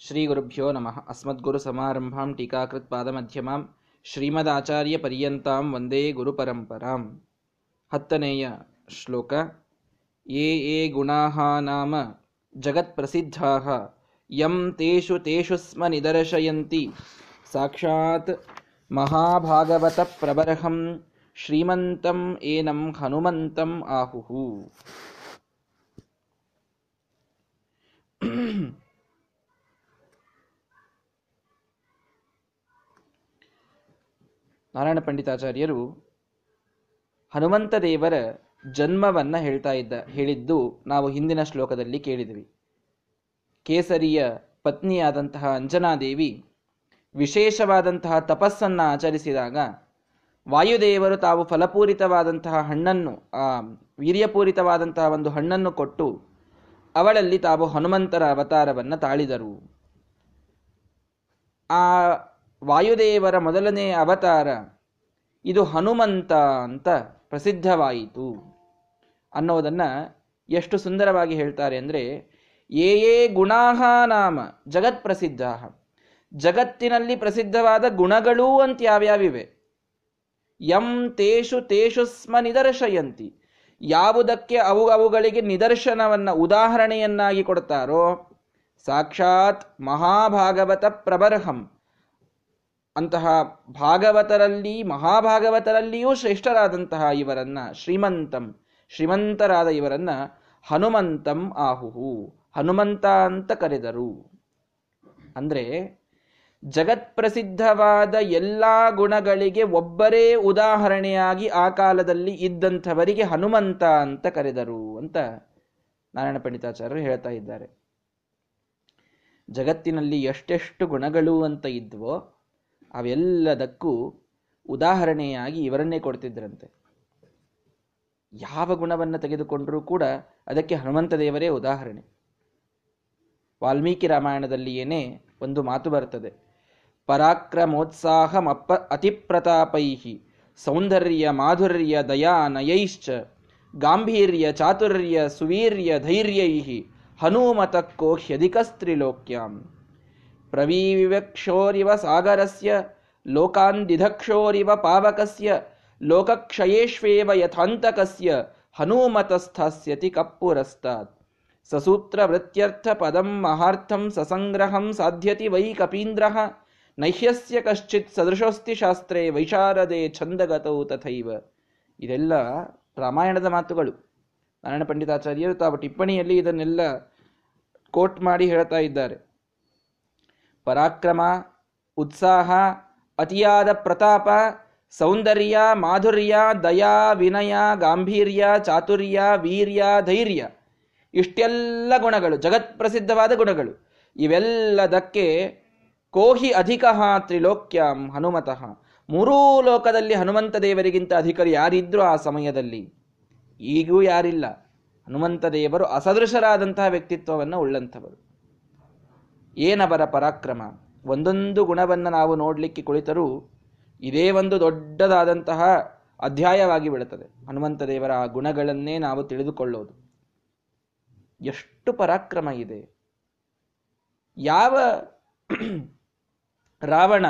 ಶ್ರೀ ಗುರುಭ್ಯೋ ನಮಃ ಅಸ್ಮದ್ಗುರು ಸಮಾರಂಭಾಂ ಟೀಕಾಕೃತ್ ಪಾದಮಧ್ಯಮಾಂ ಶ್ರೀಮದಾಚಾರ್ಯ ಪರ್ಯಂತಾಂ ವಂದೇ ಗುರುಪರಂಪರಾಂ ಹತ್ತನೆಯ ಶ್ಲೋಕ ಯೇ ಯೇ ಗುಣಾಃ ನಾಮ ಜಗತ್ಪ್ರಸಿದ್ಧಾಃ ಯಂ ತೇಷು ತೇಷು ಸ್ಮ ನಿದರ್ಶಯಂತಿ ಸಾಕ್ಷಾತ್ ಮಹಾಭಾಗವತ ಪ್ರಬರಹಂ ಶ್ರೀಮಂತಂ ಏನಂ ಹನುಮಂತಂ ಆಹುಹು ನಾರಾಯಣ ಪಂಡಿತಾಚಾರ್ಯರು ಹನುಮಂತ ದೇವರ ಜನ್ಮವನ್ನ ಹೇಳ್ತಾ ಇದ್ದ, ಹೇಳಿದ್ದು ನಾವು ಹಿಂದಿನ ಶ್ಲೋಕದಲ್ಲಿ ಕೇಳಿದ್ವಿ. ಕೇಸರಿಯ ಪತ್ನಿಯಾದಂತಹ ಅಂಜನಾದೇವಿ ವಿಶೇಷವಾದಂತಹ ತಪಸ್ಸನ್ನು ಆಚರಿಸಿದಾಗ ವಾಯುದೇವರು ತಾವು ಫಲಪೂರಿತವಾದಂತಹ ಹಣ್ಣನ್ನು, ಆ, ವೀರ್ಯಪೂರಿತವಾದಂತಹ ಒಂದು ಹಣ್ಣನ್ನು ಕೊಟ್ಟು ಅವಳಲ್ಲಿ ತಾವು ಹನುಮಂತರ ಅವತಾರವನ್ನು ತಾಳಿದರು. ಆ ವಾಯುದೇವರ ಮೊದಲನೇ ಅವತಾರ. ಇದು ಹನುಮಂತ ಅಂತ ಪ್ರಸಿದ್ಧವಾಯಿತು. ಅನ್ನೋದನ್ನು ಎಷ್ಟು ಸುಂದರವಾಗಿ ಹೇಳ್ತಾರೆ ಅಂದರೆ ಏ ಏ ಗುಣಾಹ ನಾಮ, ಜಗತ್ ಪ್ರಸಿದ್ಧ ಜಗತ್ತಿನಲ್ಲಿ ಪ್ರಸಿದ್ಧವಾದ ಗುಣಗಳೂ ಅಂತ ಯಾವ್ಯಾವಿವೆ? ಯಂ ತೇಷು ತೇಷು ಸ್ಮ ನಿದರ್ಶಯಂತಿ. ಯಾವುದಕ್ಕೆ ಅವು ಅವುಗಳಿಗೆ ನಿದರ್ಶನವನ್ನು, ಉದಾಹರಣೆಯನ್ನಾಗಿ ಕೊಡ್ತಾರೋ, ಸಾಕ್ಷಾತ್ ಮಹಾಭಾಗವತ ಪ್ರಬರ್ಹಂ. ಅಂತಹ ಭಾಗವತರಲ್ಲಿ, ಮಹಾಭಾಗವತರಲ್ಲಿಯೂ ಶ್ರೇಷ್ಠರಾದಂತಹ ಇವರನ್ನ ಶ್ರೀಮಂತಂ, ಶ್ರೀಮಂತರಾದ ಇವರನ್ನ ಹನುಮಂತಂ ಆಹುಹು. ಹನುಮಂತ ಅಂತ ಕರೆದರು. ಅಂದ್ರೆ ಜಗತ್ಪ್ರಸಿದ್ಧವಾದ ಎಲ್ಲಾ ಗುಣಗಳಿಗೆ ಒಬ್ಬರೇ ಉದಾಹರಣೆಯಾಗಿ ಆ ಕಾಲದಲ್ಲಿ ಇದ್ದಂಥವರಿಗೆ ಹನುಮಂತ ಅಂತ ಕರೆದರು ಅಂತ ನಾರಾಯಣ ಪಂಡಿತಾಚಾರ್ಯರು ಹೇಳ್ತಾ ಇದ್ದಾರೆ. ಜಗತ್ತಿನಲ್ಲಿ ಎಷ್ಟೆಷ್ಟು ಗುಣಗಳು ಅಂತ ಇದ್ವೋ ಅವೆಲ್ಲದಕ್ಕೂ ಉದಾಹರಣೆಯಾಗಿ ಇವರನ್ನೇ ಕೊಡ್ತಿದ್ರಂತೆ. ಯಾವ ಗುಣವನ್ನು ತೆಗೆದುಕೊಂಡರೂ ಕೂಡ ಅದಕ್ಕೆ ಹನುಮಂತ ದೇವರೇ ಉದಾಹರಣೆ. ವಾಲ್ಮೀಕಿ ರಾಮಾಯಣದಲ್ಲಿಯೇನೆ ಒಂದು ಮಾತು ಬರ್ತದೆ. ಪರಾಕ್ರಮೋತ್ಸಾಹಮಪ್ಪ ಅತಿಪ್ರತಾಪೈಹಿ ಸೌಂದರ್ಯ ಮಾಧುರ್ಯ ದಯಾ ನಯೈಶ್ಚ ಗಾಂಭೀರ್ಯ ಚಾತುರ್ಯ ಸುವೀರ್ಯ ಧೈರ್ಯೈ ಹನುಮತಕ್ಕೋ ಹ್ಯಧಿಕಸ್ತ್ರಿಲೋಕ್ಯಾಂ ಪ್ರವೀವಿವಕ್ಷೋರಿವ ಸಾಗರಸ್ಯ, ಲೋಕಾಂದಿಧಕ್ಷೋರಿವ ಪಾವಕಸ್ಯ ಲೋಕಕ್ಷಯೇಶ್ವೇವ ಯಥಾಂತಕಸ್ಯ, ಹನುಮತಸ್ಥಾಸ್ಯತಿ ಕಪ್ಪುರಸ್ತಾತ್. ಸಸೂತ್ರವೃತ್ಯರ್ಥ ಪದಂ ಮಹಾರ್ಥಂ ಸಸಂಗ್ರಹಂ ಸಾಧ್ಯತಿ ವೈ ಕಪೀಂದ್ರ, ನೈಹ್ಯಸ್ಯ ಕಶ್ಚಿತ್ ಸದೃಶೋಸ್ತಿ ಶಾಸ್ತ್ರೇ ವೈಶಾರದೆ ಛಂದಗತೌ ತಥೈವ. ಇದೆಲ್ಲ ರಾಮಾಯಣದ ಮಾತುಗಳು. ನಾರಾಯಣ ಪಂಡಿತಾಚಾರ್ಯರು ತಾವು ಟಿಪ್ಪಣಿಯಲ್ಲಿ ಇದನ್ನೆಲ್ಲ ಕೋಟ್ ಮಾಡಿ ಹೇಳ್ತಾ ಇದ್ದಾರೆ. ಪರಾಕ್ರಮ, ಉತ್ಸಾಹ, ಅತಿಯಾದ ಪ್ರತಾಪ, ಸೌಂದರ್ಯ, ಮಾಧುರ್ಯ, ದಯಾ, ವಿನಯ, ಗಾಂಭೀರ್ಯ, ಚಾತುರ್ಯ, ವೀರ್ಯ, ಧೈರ್ಯ. ಇಷ್ಟೆಲ್ಲ ಗುಣಗಳು, ಜಗತ್ಪ್ರಸಿದ್ಧವಾದ ಗುಣಗಳು. ಇವೆಲ್ಲದಕ್ಕೆ ಕೋಹಿ ಅಧಿಕ ತ್ರಿಲೋಕ್ಯಂ ಹನುಮತಃ. ಮೂರೂ ಲೋಕದಲ್ಲಿ ಹನುಮಂತ ದೇವರಿಗಿಂತ ಅಧಿಕರು ಯಾರಿದ್ರು ಆ ಸಮಯದಲ್ಲಿ? ಈಗೂ ಯಾರಿಲ್ಲ. ಹನುಮಂತ ದೇವರು ಅಸದೃಶರಾದಂತಹ ವ್ಯಕ್ತಿತ್ವವನ್ನು ಉಳ್ಳಂಥವರು. ಏನವರ ಪರಾಕ್ರಮ? ಒಂದೊಂದು ಗುಣವನ್ನು ನಾವು ನೋಡಲಿಕ್ಕೆ ಕುಳಿತರೂ ಇದೇ ಒಂದು ದೊಡ್ಡದಾದಂತಹ ಅಧ್ಯಾಯವಾಗಿ ಬಿಡುತ್ತದೆ ಹನುಮಂತ ದೇವರ ಆ ಗುಣಗಳನ್ನೇ ನಾವು ತಿಳಿದುಕೊಳ್ಳೋದು. ಎಷ್ಟು ಪರಾಕ್ರಮ ಇದೆ. ಯಾವ ರಾವಣ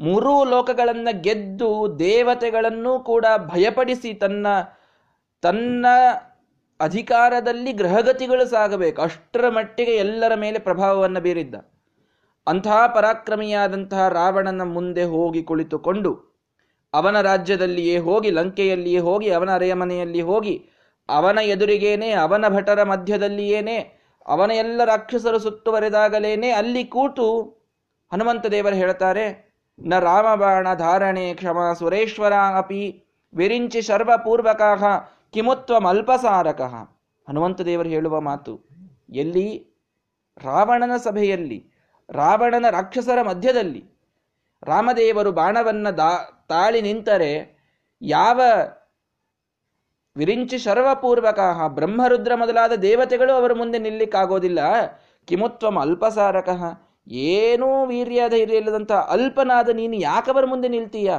ಮೂರೂ ಲೋಕಗಳನ್ನ ಗೆದ್ದು ದೇವತೆಗಳನ್ನೂ ಕೂಡ ಭಯಪಡಿಸಿ ತನ್ನ ತನ್ನ ಅಧಿಕಾರದಲ್ಲಿ ಗ್ರಹಗತಿಗಳು ಸಾಗಬೇಕು. ಅಷ್ಟರ ಮಟ್ಟಿಗೆ ಎಲ್ಲರ ಮೇಲೆ ಪ್ರಭಾವವನ್ನು ಬೀರಿದ್ದ. ಅಂತಹ ಪರಾಕ್ರಮಿಯಾದಂತಹ ರಾವಣನ ಮುಂದೆ ಹೋಗಿ ಕುಳಿತುಕೊಂಡು ಅವನ ರಾಜ್ಯದಲ್ಲಿಯೇ ಹೋಗಿ, ಲಂಕೆಯಲ್ಲಿಯೇ ಹೋಗಿ, ಅವನ ಅರೆಯಮನೆಯಲ್ಲಿ ಹೋಗಿ, ಅವನ ಎದುರಿಗೇನೆ, ಅವನ ಭಟರ ಮಧ್ಯದಲ್ಲಿಯೇನೆ, ಅವನ ಎಲ್ಲ ರಾಕ್ಷಸರು ಸುತ್ತುವರೆದಾಗಲೇನೆ ಅಲ್ಲಿ ಕೂತು ಹನುಮಂತ ದೇವರು ಹೇಳ್ತಾರೆ, ನ ರಾಮಬಾಣ ಧಾರಣೆ ಕ್ಷಮ ಸುರೇಶ್ವರ ಅಪಿ ವಿರಿಂಚಿ ಶರ್ವಪೂರ್ವಕ ಕಿಮುತ್ವ ಅಲ್ಪಸಾರಕ. ಹನುಮಂತ ದೇವರು ಹೇಳುವ ಮಾತು, ಎಲ್ಲಿ? ರಾವಣನ ಸಭೆಯಲ್ಲಿ, ರಾವಣನ ರಾಕ್ಷಸರ ಮಧ್ಯದಲ್ಲಿ. ರಾಮದೇವರು ಬಾಣವನ್ನು ದಾ, ತಾಳಿ ನಿಂತರೆ ಯಾವ ವಿರಿಂಚಿ ಶರ್ವಪೂರ್ವಕ ಬ್ರಹ್ಮರುದ್ರ ಮೊದಲಾದ ದೇವತೆಗಳು ಅವರ ಮುಂದೆ ನಿಲ್ಲಿಕ್ಕಾಗೋದಿಲ್ಲ. ಕಿಮುತ್ವಂ ಅಲ್ಪಸಾರಕ. ಏನೂ ವೀರ್ಯ ಧೈರ್ಯ ಇಲ್ಲದಂಥ ಅಲ್ಪನಾದ ನೀನು ಯಾಕವರ ಮುಂದೆ ನಿಲ್ತೀಯ?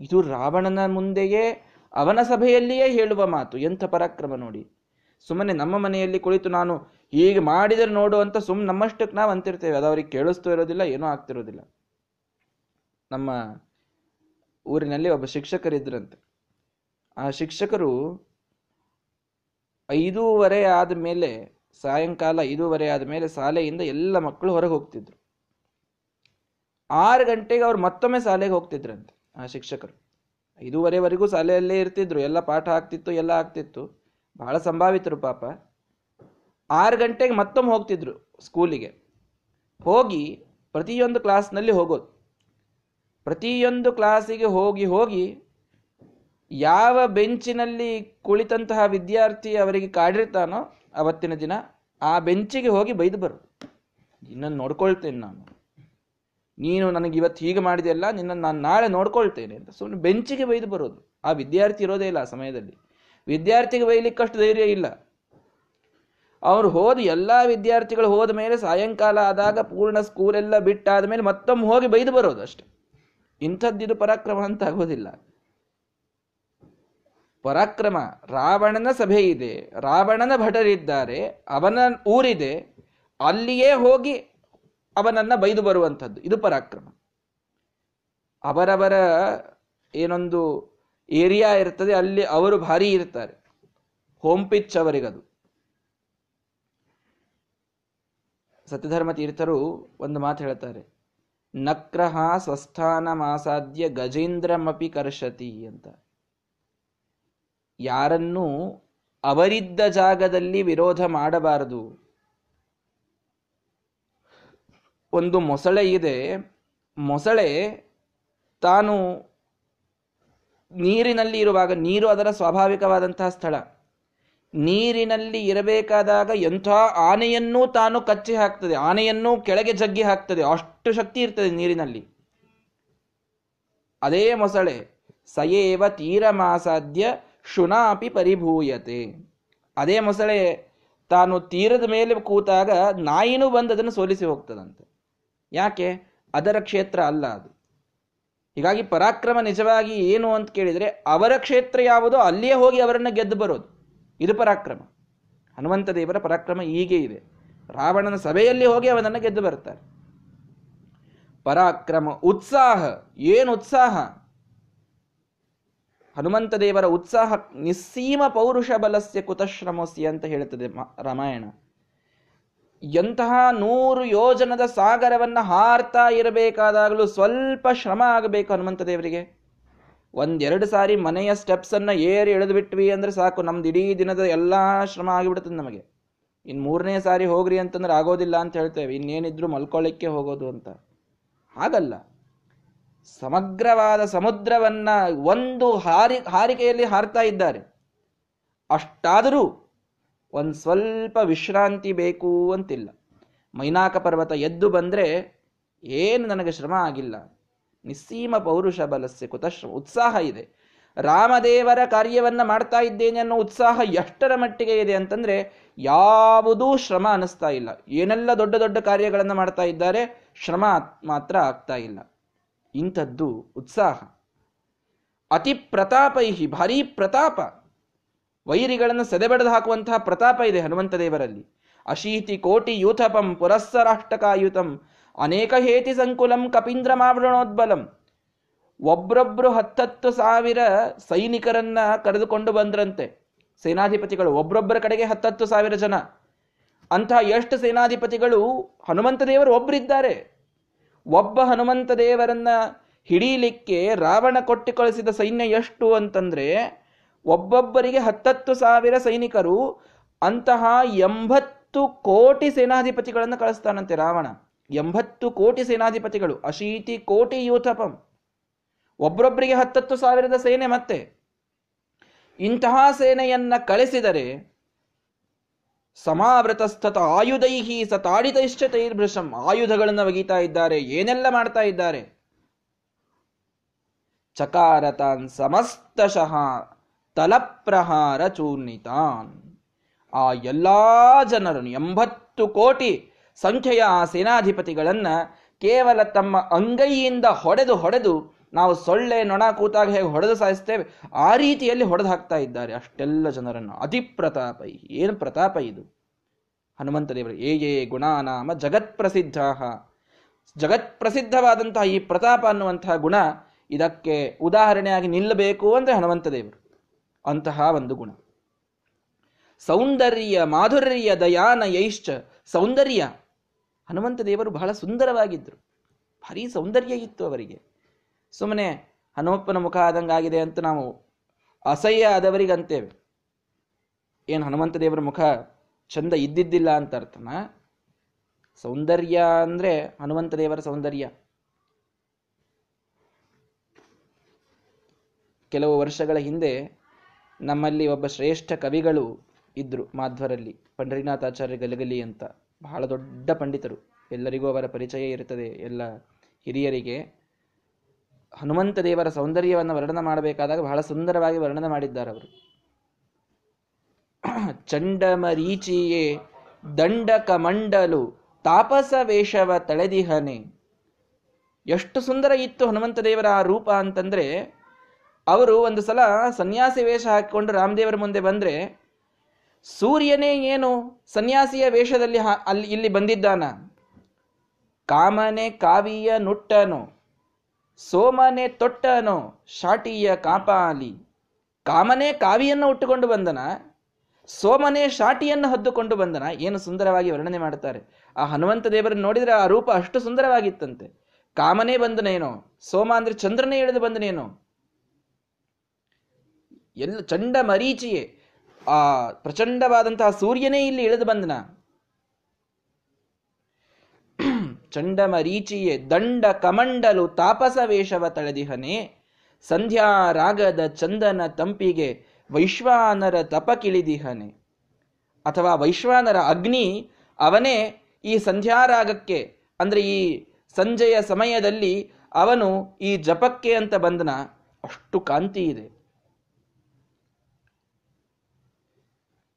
ಇದು ರಾವಣನ ಮುಂದೆಯೇ ಅವನ ಸಭೆಯಲ್ಲಿಯೇ ಹೇಳುವ ಮಾತು, ಎಂಥ ಪರಾಕ್ರಮ ನೋಡಿ. ಸುಮ್ಮನೆ ನಮ್ಮ ಮನೆಯಲ್ಲಿ ಕುಳಿತು ನಾನು ಹೀಗೆ ಮಾಡಿದರೆ ನೋಡು ಅಂತ ಸುಮ್ ನಮ್ಮಷ್ಟಕ್ಕೆ ನಾವು ಅಂತಿರ್ತೇವೆ. ಅದು ಅವ್ರಿಗೆ ಕೇಳಿಸ್ತಾ ಇರೋದಿಲ್ಲ, ಏನೂ ಆಗ್ತಿರೋದಿಲ್ಲ. ನಮ್ಮ ಊರಿನಲ್ಲಿ ಒಬ್ಬ ಶಿಕ್ಷಕರಿದ್ರಂತೆ. ಆ ಶಿಕ್ಷಕರು ಐದೂವರೆ ಆದ ಮೇಲೆ, ಸಾಯಂಕಾಲ ಐದೂವರೆ ಆದ ಮೇಲೆ ಶಾಲೆಯಿಂದ ಎಲ್ಲ ಮಕ್ಕಳು ಹೊರಗೆ ಹೋಗ್ತಿದ್ರು. ಆರು ಗಂಟೆಗೆ ಅವ್ರು ಮತ್ತೊಮ್ಮೆ ಶಾಲೆಗೆ ಹೋಗ್ತಿದ್ರಂತೆ ಆ ಶಿಕ್ಷಕರು. ಐದೂವರೆವರೆಗೂ ಶಾಲೆಯಲ್ಲೇ ಇರ್ತಿದ್ರು, ಎಲ್ಲ ಪಾಠ ಆಗ್ತಿತ್ತು, ಎಲ್ಲ ಆಗ್ತಿತ್ತು. ಬಹಳ ಸಂಭಾವಿತರು ಪಾಪ. ಆರು ಗಂಟೆಗೆ ಮತ್ತೊಮ್ಮೆ ಹೋಗ್ತಿದ್ರು ಸ್ಕೂಲಿಗೆ. ಹೋಗಿ ಪ್ರತಿಯೊಂದು ಕ್ಲಾಸ್ನಲ್ಲಿ ಹೋಗೋದು. ಪ್ರತಿಯೊಂದು ಕ್ಲಾಸಿಗೆ ಹೋಗಿ ಹೋಗಿ ಯಾವ ಬೆಂಚಿನಲ್ಲಿ ಕುಳಿತಂತಹ ವಿದ್ಯಾರ್ಥಿ ಅವರಿಗೆ ಕಾಡಿರ್ತಾನೋ ಅವತ್ತಿನ ದಿನ ಆ ಬೆಂಚಿಗೆ ಹೋಗಿ ಬೈದು ಬರೋದು ಇನ್ನೊಂದು ನೋಡ್ಕೊಳ್ತೇನೆ ನಾನು. ನೀನು ನನಗೆ ಇವತ್ತು ಹೀಗೆ ಮಾಡಿದೆಯಲ್ಲ ನಿನ್ನನ್ನು ನಾನು ನಾಳೆ ನೋಡ್ಕೊಳ್ತೇನೆ ಅಂತ. ಸುಮ್ಮನೆ ಬೆಂಚಿಗೆ ಬೈದು ಬರೋದು. ಆ ವಿದ್ಯಾರ್ಥಿ ಇರೋದೇ ಇಲ್ಲ ಆ ಸಮಯದಲ್ಲಿ. ವಿದ್ಯಾರ್ಥಿಗೆ ಬೈಲಿಕ್ಕಷ್ಟು ಧೈರ್ಯ ಇಲ್ಲ. ಅವ್ರು ಹೋದ ಎಲ್ಲ ವಿದ್ಯಾರ್ಥಿಗಳು ಹೋದ ಮೇಲೆ ಸಾಯಂಕಾಲ ಆದಾಗ ಪೂರ್ಣ ಸ್ಕೂಲೆಲ್ಲ ಬಿಟ್ಟಾದ ಮೇಲೆ ಮತ್ತೊಮ್ಮೆ ಹೋಗಿ ಬೈದು ಬರೋದು ಅಷ್ಟೆ. ಇಂಥದ್ದಿದು ಪರಾಕ್ರಮ ಅಂತ ಆಗೋದಿಲ್ಲ. ಪರಾಕ್ರಮ. ರಾವಣನ ಸಭೆ ಇದೆ. ರಾವಣನ ಭಟರಿದ್ದಾರೆ. ಅವನ ಊರಿದೆ. ಅಲ್ಲಿಯೇ ಹೋಗಿ ಅವನನ್ನ ಬೈದು ಬರುವಂಥದ್ದು ಇದು ಪರಾಕ್ರಮ. ಅವರವರ ಏನೊಂದು ಏರಿಯಾ ಇರ್ತದೆ, ಅಲ್ಲಿ ಅವರು ಭಾರಿ ಇರ್ತಾರೆ. ಹೋಮ್ ಪಿಚ್ ಅವರಿಗದು. ಸತ್ಯಧರ್ಮ ತೀರ್ಥರು ಒಂದು ಮಾತು ಹೇಳ್ತಾರೆ. ನಕ್ರಹ ಸ್ವಸ್ಥಾನ ಮಾಸಾದ್ಯ ಗಜೇಂದ್ರಮಪಿ ಕರ್ಷತಿ ಅಂತ. ಯಾರನ್ನೂ ಅವರಿದ್ದ ಜಾಗದಲ್ಲಿ ವಿರೋಧ ಮಾಡಬಾರದು. ಒಂದು ಮೊಸಳೆ ಇದೆ. ಮೊಸಳೆ ತಾನು ನೀರಿನಲ್ಲಿ ಇರುವಾಗ, ನೀರು ಅದರ ಸ್ವಾಭಾವಿಕವಾದಂತಹ ಸ್ಥಳ. ನೀರಿನಲ್ಲಿ ಇರಬೇಕಾದಾಗ ಎಂಥ ಆನೆಯನ್ನೂ ತಾನು ಕಚ್ಚಿ ಹಾಕ್ತದೆ. ಆನೆಯನ್ನೂ ಕೆಳಗೆ ಜಗ್ಗಿ ಹಾಕ್ತದೆ. ಅಷ್ಟು ಶಕ್ತಿ ಇರ್ತದೆ ನೀರಿನಲ್ಲಿ. ಅದೇ ಮೊಸಳೆ. ಸಯೇವ ತೀರಮಾಸಾಧ್ಯ ಶುನಾಪಿ ಪರಿಭೂಯತೆ. ಅದೇ ಮೊಸಳೆ ತಾನು ತೀರದ ಮೇಲೆ ಕೂತಾಗ ನಾಯಿನೂ ಬಂದು ಅದನ್ನು ಸೋಲಿಸಿ ಹೋಗ್ತದಂತೆ. ಯಾಕೆ? ಅದರ ಕ್ಷೇತ್ರ ಅಲ್ಲ ಅದು. ಹೀಗಾಗಿ ಪರಾಕ್ರಮ ನಿಜವಾಗಿ ಏನು ಅಂತ ಕೇಳಿದರೆ ಅವರ ಕ್ಷೇತ್ರ ಯಾವುದೋ ಅಲ್ಲಿಯೇ ಹೋಗಿ ಅವರನ್ನು ಗೆದ್ದು ಬರೋದು. ಇದು ಪರಾಕ್ರಮ. ಹನುಮಂತ ದೇವರ ಪರಾಕ್ರಮ ಹೀಗೆ ಇದೆ. ರಾವಣನ ಸಭೆಯಲ್ಲಿ ಹೋಗಿ ಅವನನ್ನು ಗೆದ್ದು ಬರ್ತಾರೆ. ಪರಾಕ್ರಮ, ಉತ್ಸಾಹ. ಏನು ಉತ್ಸಾಹ? ಹನುಮಂತ ದೇವರ ಉತ್ಸಾಹ ನಿಸ್ಸೀಮ ಪೌರುಷ ಬಲಸ್ಯ ಕುತಶ್ರಮಸ್ಯ ಅಂತ ಹೇಳುತ್ತದೆ ರಾಮಾಯಣ. ಎಂತಹ ನೂರು ಯೋಜನದ ಸಾಗರವನ್ನು ಹಾರ್ತಾ ಇರಬೇಕಾದಾಗಲೂ ಸ್ವಲ್ಪ ಶ್ರಮ ಆಗಬೇಕು ಹನುಮಂತ ದೇವರಿಗೆ. ಒಂದೆರಡು ಸಾರಿ ಮನೆಯ ಸ್ಟೆಪ್ಸ್ ಅನ್ನ ಏರಿ ಎಳೆದು ಬಿಟ್ವಿ ಅಂದ್ರೆ ಸಾಕು, ನಮ್ದು ಇಡೀ ದಿನದ ಎಲ್ಲಾ ಶ್ರಮ ಆಗಿಬಿಡ್ತದೆ ನಮಗೆ. ಇನ್ನು ಮೂರನೇ ಸಾರಿ ಹೋಗ್ರಿ ಅಂತಂದ್ರೆ ಆಗೋದಿಲ್ಲ ಅಂತ ಹೇಳ್ತೇವೆ, ಇನ್ನೇನಿದ್ರು ಮಲ್ಕೊಳ್ಳಿಕ್ಕೆ ಹೋಗೋದು ಅಂತ. ಹಾಗಲ್ಲ. ಸಮಗ್ರವಾದ ಸಮುದ್ರವನ್ನ ಒಂದು ಹಾರಿ ಹಾರಿಕೆಯಲ್ಲಿ ಹಾರ್ತಾ ಇದ್ದಾರೆ. ಅಷ್ಟಾದರೂ ಒಂದು ಸ್ವಲ್ಪ ವಿಶ್ರಾಂತಿ ಬೇಕು ಅಂತಿಲ್ಲ. ಮೈನಾಕ ಪರ್ವತ ಎದ್ದು ಬಂದರೆ ಏನು ನನಗೆ ಶ್ರಮ ಆಗಿಲ್ಲ. ನಿಸ್ಸೀಮ ಪೌರುಷ ಬಲಸ್ಯ ಕುತಶ್ರಮ ಉತ್ಸಾಹ ಇದೆ. ರಾಮದೇವರ ಕಾರ್ಯವನ್ನು ಮಾಡ್ತಾ ಇದ್ದೇನೆ ಅನ್ನೋ ಉತ್ಸಾಹ ಎಷ್ಟರ ಮಟ್ಟಿಗೆ ಇದೆ ಅಂತಂದರೆ ಯಾವುದೂ ಶ್ರಮ ಅನ್ನಿಸ್ತಾ ಇಲ್ಲ. ಏನೆಲ್ಲ ದೊಡ್ಡ ದೊಡ್ಡ ಕಾರ್ಯಗಳನ್ನು ಮಾಡ್ತಾ ಇದ್ದಾರೆ ಶ್ರಮ ಮಾತ್ರ ಆಗ್ತಾ ಇಲ್ಲ. ಇಂಥದ್ದು ಉತ್ಸಾಹ. ಅತಿ ಪ್ರತಾಪೈಹಿ, ಭಾರೀ ಪ್ರತಾಪ. ವೈರಿಗಳನ್ನು ಸೆದೆಬೆಡೆದು ಹಾಕುವಂತಹ ಪ್ರತಾಪ ಇದೆ ಹನುಮಂತ ದೇವರಲ್ಲಿ. ಅಶೀತಿ ಕೋಟಿ ಯೂಥಪಂ ಪುರಸ್ಸರಾಷ್ಟಕಾಯುತಂ. ಅನೇಕ ಹೇತಿ ಸಂಕುಲಂ ಕಪೀಂದ್ರ ಮಾವೃಣೋದ್ಬಲಂ. ಒಬ್ರೊಬ್ರು ಹತ್ತತ್ತು ಸಾವಿರ ಸೈನಿಕರನ್ನ ಕರೆದುಕೊಂಡು ಬಂದ್ರಂತೆ. ಸೇನಾಧಿಪತಿಗಳು ಒಬ್ರೊಬ್ಬರ ಕಡೆಗೆ ಹತ್ತತ್ತು ಸಾವಿರ ಜನ. ಅಂತಹ ಎಷ್ಟು ಸೇನಾಧಿಪತಿಗಳು ಹನುಮಂತ ದೇವರು ಒಬ್ಬರಿದ್ದಾರೆ ಒಬ್ಬ ಹನುಮಂತ ದೇವರನ್ನ ಹಿಡೀಲಿಕ್ಕೆ ರಾವಣ ಕೊಟ್ಟಿ ಕಳಿಸಿದ ಸೈನ್ಯ ಎಷ್ಟು ಅಂತಂದ್ರೆ ಒಬ್ಬೊಬ್ಬರಿಗೆ ಹತ್ತತ್ತು ಸಾವಿರ ಸೈನಿಕರು, ಅಂತಹ ಎಂಬತ್ತು ಕೋಟಿ ಸೇನಾಧಿಪತಿಗಳನ್ನು ಕಳಿಸ್ತಾನಂತೆ ರಾವಣ. ಎಂಬತ್ತು ಕೋಟಿ ಸೇನಾಧಿಪತಿಗಳು, ಅಶೀತಿ ಕೋಟಿ ಯೂಥಪಂ. ಒಬ್ಬರೊಬ್ಬರಿಗೆ ಹತ್ತತ್ತು ಸಾವಿರದ ಸೇನೆ ಮತ್ತೆ. ಇಂತಹ ಸೇನೆಯನ್ನ ಕಳಿಸಿದರೆ ಸಮಾವೃತಸ್ಥತ ಆಯುಧೈಹಿ ಸತಾಡಿತೈಶ್ಚ ತೈರ್ಭೃಶಂ ಆಯುಧಗಳನ್ನು ಒಗೀತಾ ಇದ್ದಾರೆ, ಏನೆಲ್ಲ ಮಾಡ್ತಾ ಇದ್ದಾರೆ? ಚಕಾರತಾನ್ ಸಮಸ್ತಶಃ ತಲಪ್ರಹಾರ ಚೂರ್ಣಿತಾನ್. ಆ ಎಲ್ಲಾ ಜನರನ್ನು ಎಂಬತ್ತು ಕೋಟಿ ಸಂಖ್ಯೆಯ ಆ ಸೇನಾಧಿಪತಿಗಳನ್ನ ಕೇವಲ ತಮ್ಮ ಅಂಗೈಯಿಂದ ಹೊಡೆದು ಹೊಡೆದು ನಾವು ಸೊಳ್ಳೆ, ನೊಣ, ಕೂತಾಗ ಹೇಗೆ ಹೊಡೆದು ಸಾಯಿಸ್ತೇವೆ, ಆ ರೀತಿಯಲ್ಲಿ ಹೊಡೆದು ಹಾಕ್ತಾ ಇದ್ದಾರೆ ಅಷ್ಟೆಲ್ಲ ಜನರನ್ನು. ಅತಿ ಪ್ರತಾಪ ಏನು ಪ್ರತಾಪ ಇದು? ಹನುಮಂತ ದೇವರು, ಏ ಏ, ಗುಣಾನಾಮ ಜಗತ್ ಪ್ರಸಿದ್ಧ ಜಗತ್ ಪ್ರಸಿದ್ಧವಾದಂತಹ ಈ ಪ್ರತಾಪ ಅನ್ನುವಂತಹ ಗುಣ ಇದಕ್ಕೆ ಉದಾಹರಣೆಯಾಗಿ ನಿಲ್ಲಬೇಕು ಅಂದರೆ ಹನುಮಂತ ದೇವರು. ಅಂತಹ ಒಂದು ಗುಣ. ಸೌಂದರ್ಯ ಮಾಧುರ್ಯ ದಯಾನ ಯೈಶ್ಚ ಸೌಂದರ್ಯ. ಹನುಮಂತ ದೇವರು ಬಹಳ ಸುಂದರವಾಗಿದ್ದರು ಭಾರಿ ಸೌಂದರ್ಯ ಇತ್ತು ಅವರಿಗೆ. ಸುಮ್ಮನೆ ಹನುಮಪ್ಪನ ಮುಖ ಆದಂಗಾಗಿದೆ ಅಂತ ನಾವು ಅಸಹ್ಯ ಆದವರಿಗೆ ಅಂತೇವೆ ಏನು ಹನುಮಂತ ದೇವರ ಮುಖ ಚಂದ ಇದ್ದಿದ್ದಿಲ್ಲ ಅಂತ ಅರ್ಥನ? ಸೌಂದರ್ಯ ಅಂದರೆ ಹನುಮಂತ ದೇವರ ಸೌಂದರ್ಯ. ಕೆಲವು ವರ್ಷಗಳ ಹಿಂದೆ ನಮ್ಮಲ್ಲಿ ಒಬ್ಬ ಶ್ರೇಷ್ಠ ಕವಿಗಳು ಇದ್ರು ಮಾಧ್ವರಲ್ಲಿ, ಪಂಡರಿನಾಥಾಚಾರ್ಯ ಗಲಗಲಿ ಅಂತ. ಬಹಳ ದೊಡ್ಡ ಪಂಡಿತರು. ಎಲ್ಲರಿಗೂ ಅವರ ಪರಿಚಯ ಇರುತ್ತದೆ. ಎಲ್ಲ ಹಿರಿಯರಿಗೆ ಹನುಮಂತ ದೇವರ ಸೌಂದರ್ಯವನ್ನು ವರ್ಣನೆ ಮಾಡಬೇಕಾದಾಗ ಬಹಳ ಸುಂದರವಾಗಿ ವರ್ಣನೆ ಮಾಡಿದ್ದಾರೆ ಅವರು. ಚಂಡಮರೀಚಿಯೇ ದಂಡ ಕಮಂಡಲು ತಾಪಸ ವೇಷವ ತಳೆದಿಹನೆ. ಎಷ್ಟು ಸುಂದರ ಇತ್ತು ಹನುಮಂತ ದೇವರ ಆ ರೂಪ ಅಂತಂದ್ರೆ ಅವರು ಒಂದು ಸಲ ಸನ್ಯಾಸಿ ವೇಷ ಹಾಕಿಕೊಂಡು ರಾಮದೇವರ ಮುಂದೆ ಬಂದರೆ, ಸೂರ್ಯನೇ ಏನು ಸನ್ಯಾಸಿಯ ವೇಷದಲ್ಲಿ ಅಲ್ಲಿ, ಇಲ್ಲಿ ಬಂದಿದ್ದಾನ? ಕಾಮನೆ ಕಾವಿಯ ನುಟ್ಟನು, ಸೋಮನೆ ತೊಟ್ಟನು, ಶಾಟಿಯ ಕಾಪಾಲಿ. ಕಾಮನೆ ಕಾವಿಯನ್ನು ಉಟ್ಟುಕೊಂಡು ಬಂದನ? ಸೋಮನೆ ಶಾಟಿಯನ್ನು ಹದ್ದುಕೊಂಡು ಬಂದನ? ಏನು ಸುಂದರವಾಗಿ ವರ್ಣನೆ ಮಾಡುತ್ತಾರೆ. ಆ ಹನುಮಂತ ದೇವರನ್ನು ನೋಡಿದರೆ ಆ ರೂಪ ಅಷ್ಟು ಸುಂದರವಾಗಿತ್ತಂತೆ. ಕಾಮನೇ ಬಂದನೇನೋ ಸೋಮ ಅಂದರೆ ಚಂದ್ರನೇ ಇಳಿದು ಬಂದನೇನೋ ಎಲ್ಲ ಚಂಡ ಮರೀಚಿಯೇ. ಆ ಪ್ರಚಂಡವಾದಂತಹ ಸೂರ್ಯನೇ ಇಲ್ಲಿ ಇಳಿದು ಬಂದನ ಚಂಡಮರೀಚಿಯೇ ದಂಡ ಕಮಂಡಲು ತಾಪಸ ವೇಷವ ತಳೆದಿಹನೆ. ಸಂಧ್ಯಾ ರಾಗದ ಚಂದನ ತಂಪಿಗೆ ವೈಶ್ವಾನರ ತಪಕಿಳಿದಿಹನೆ ಅಥವಾ ವೈಶ್ವಾನರ ಅಗ್ನಿ ಅವನೇ ಈ ಸಂಧ್ಯಾರಾಗಕ್ಕೆ ಅಂದ್ರೆ ಈ ಸಂಜೆಯ ಸಮಯದಲ್ಲಿ ಅವನು ಈ ಜಪಕ್ಕೆ ಅಂತ ಬಂದನ. ಅಷ್ಟು ಕಾಂತಿ ಇದೆ.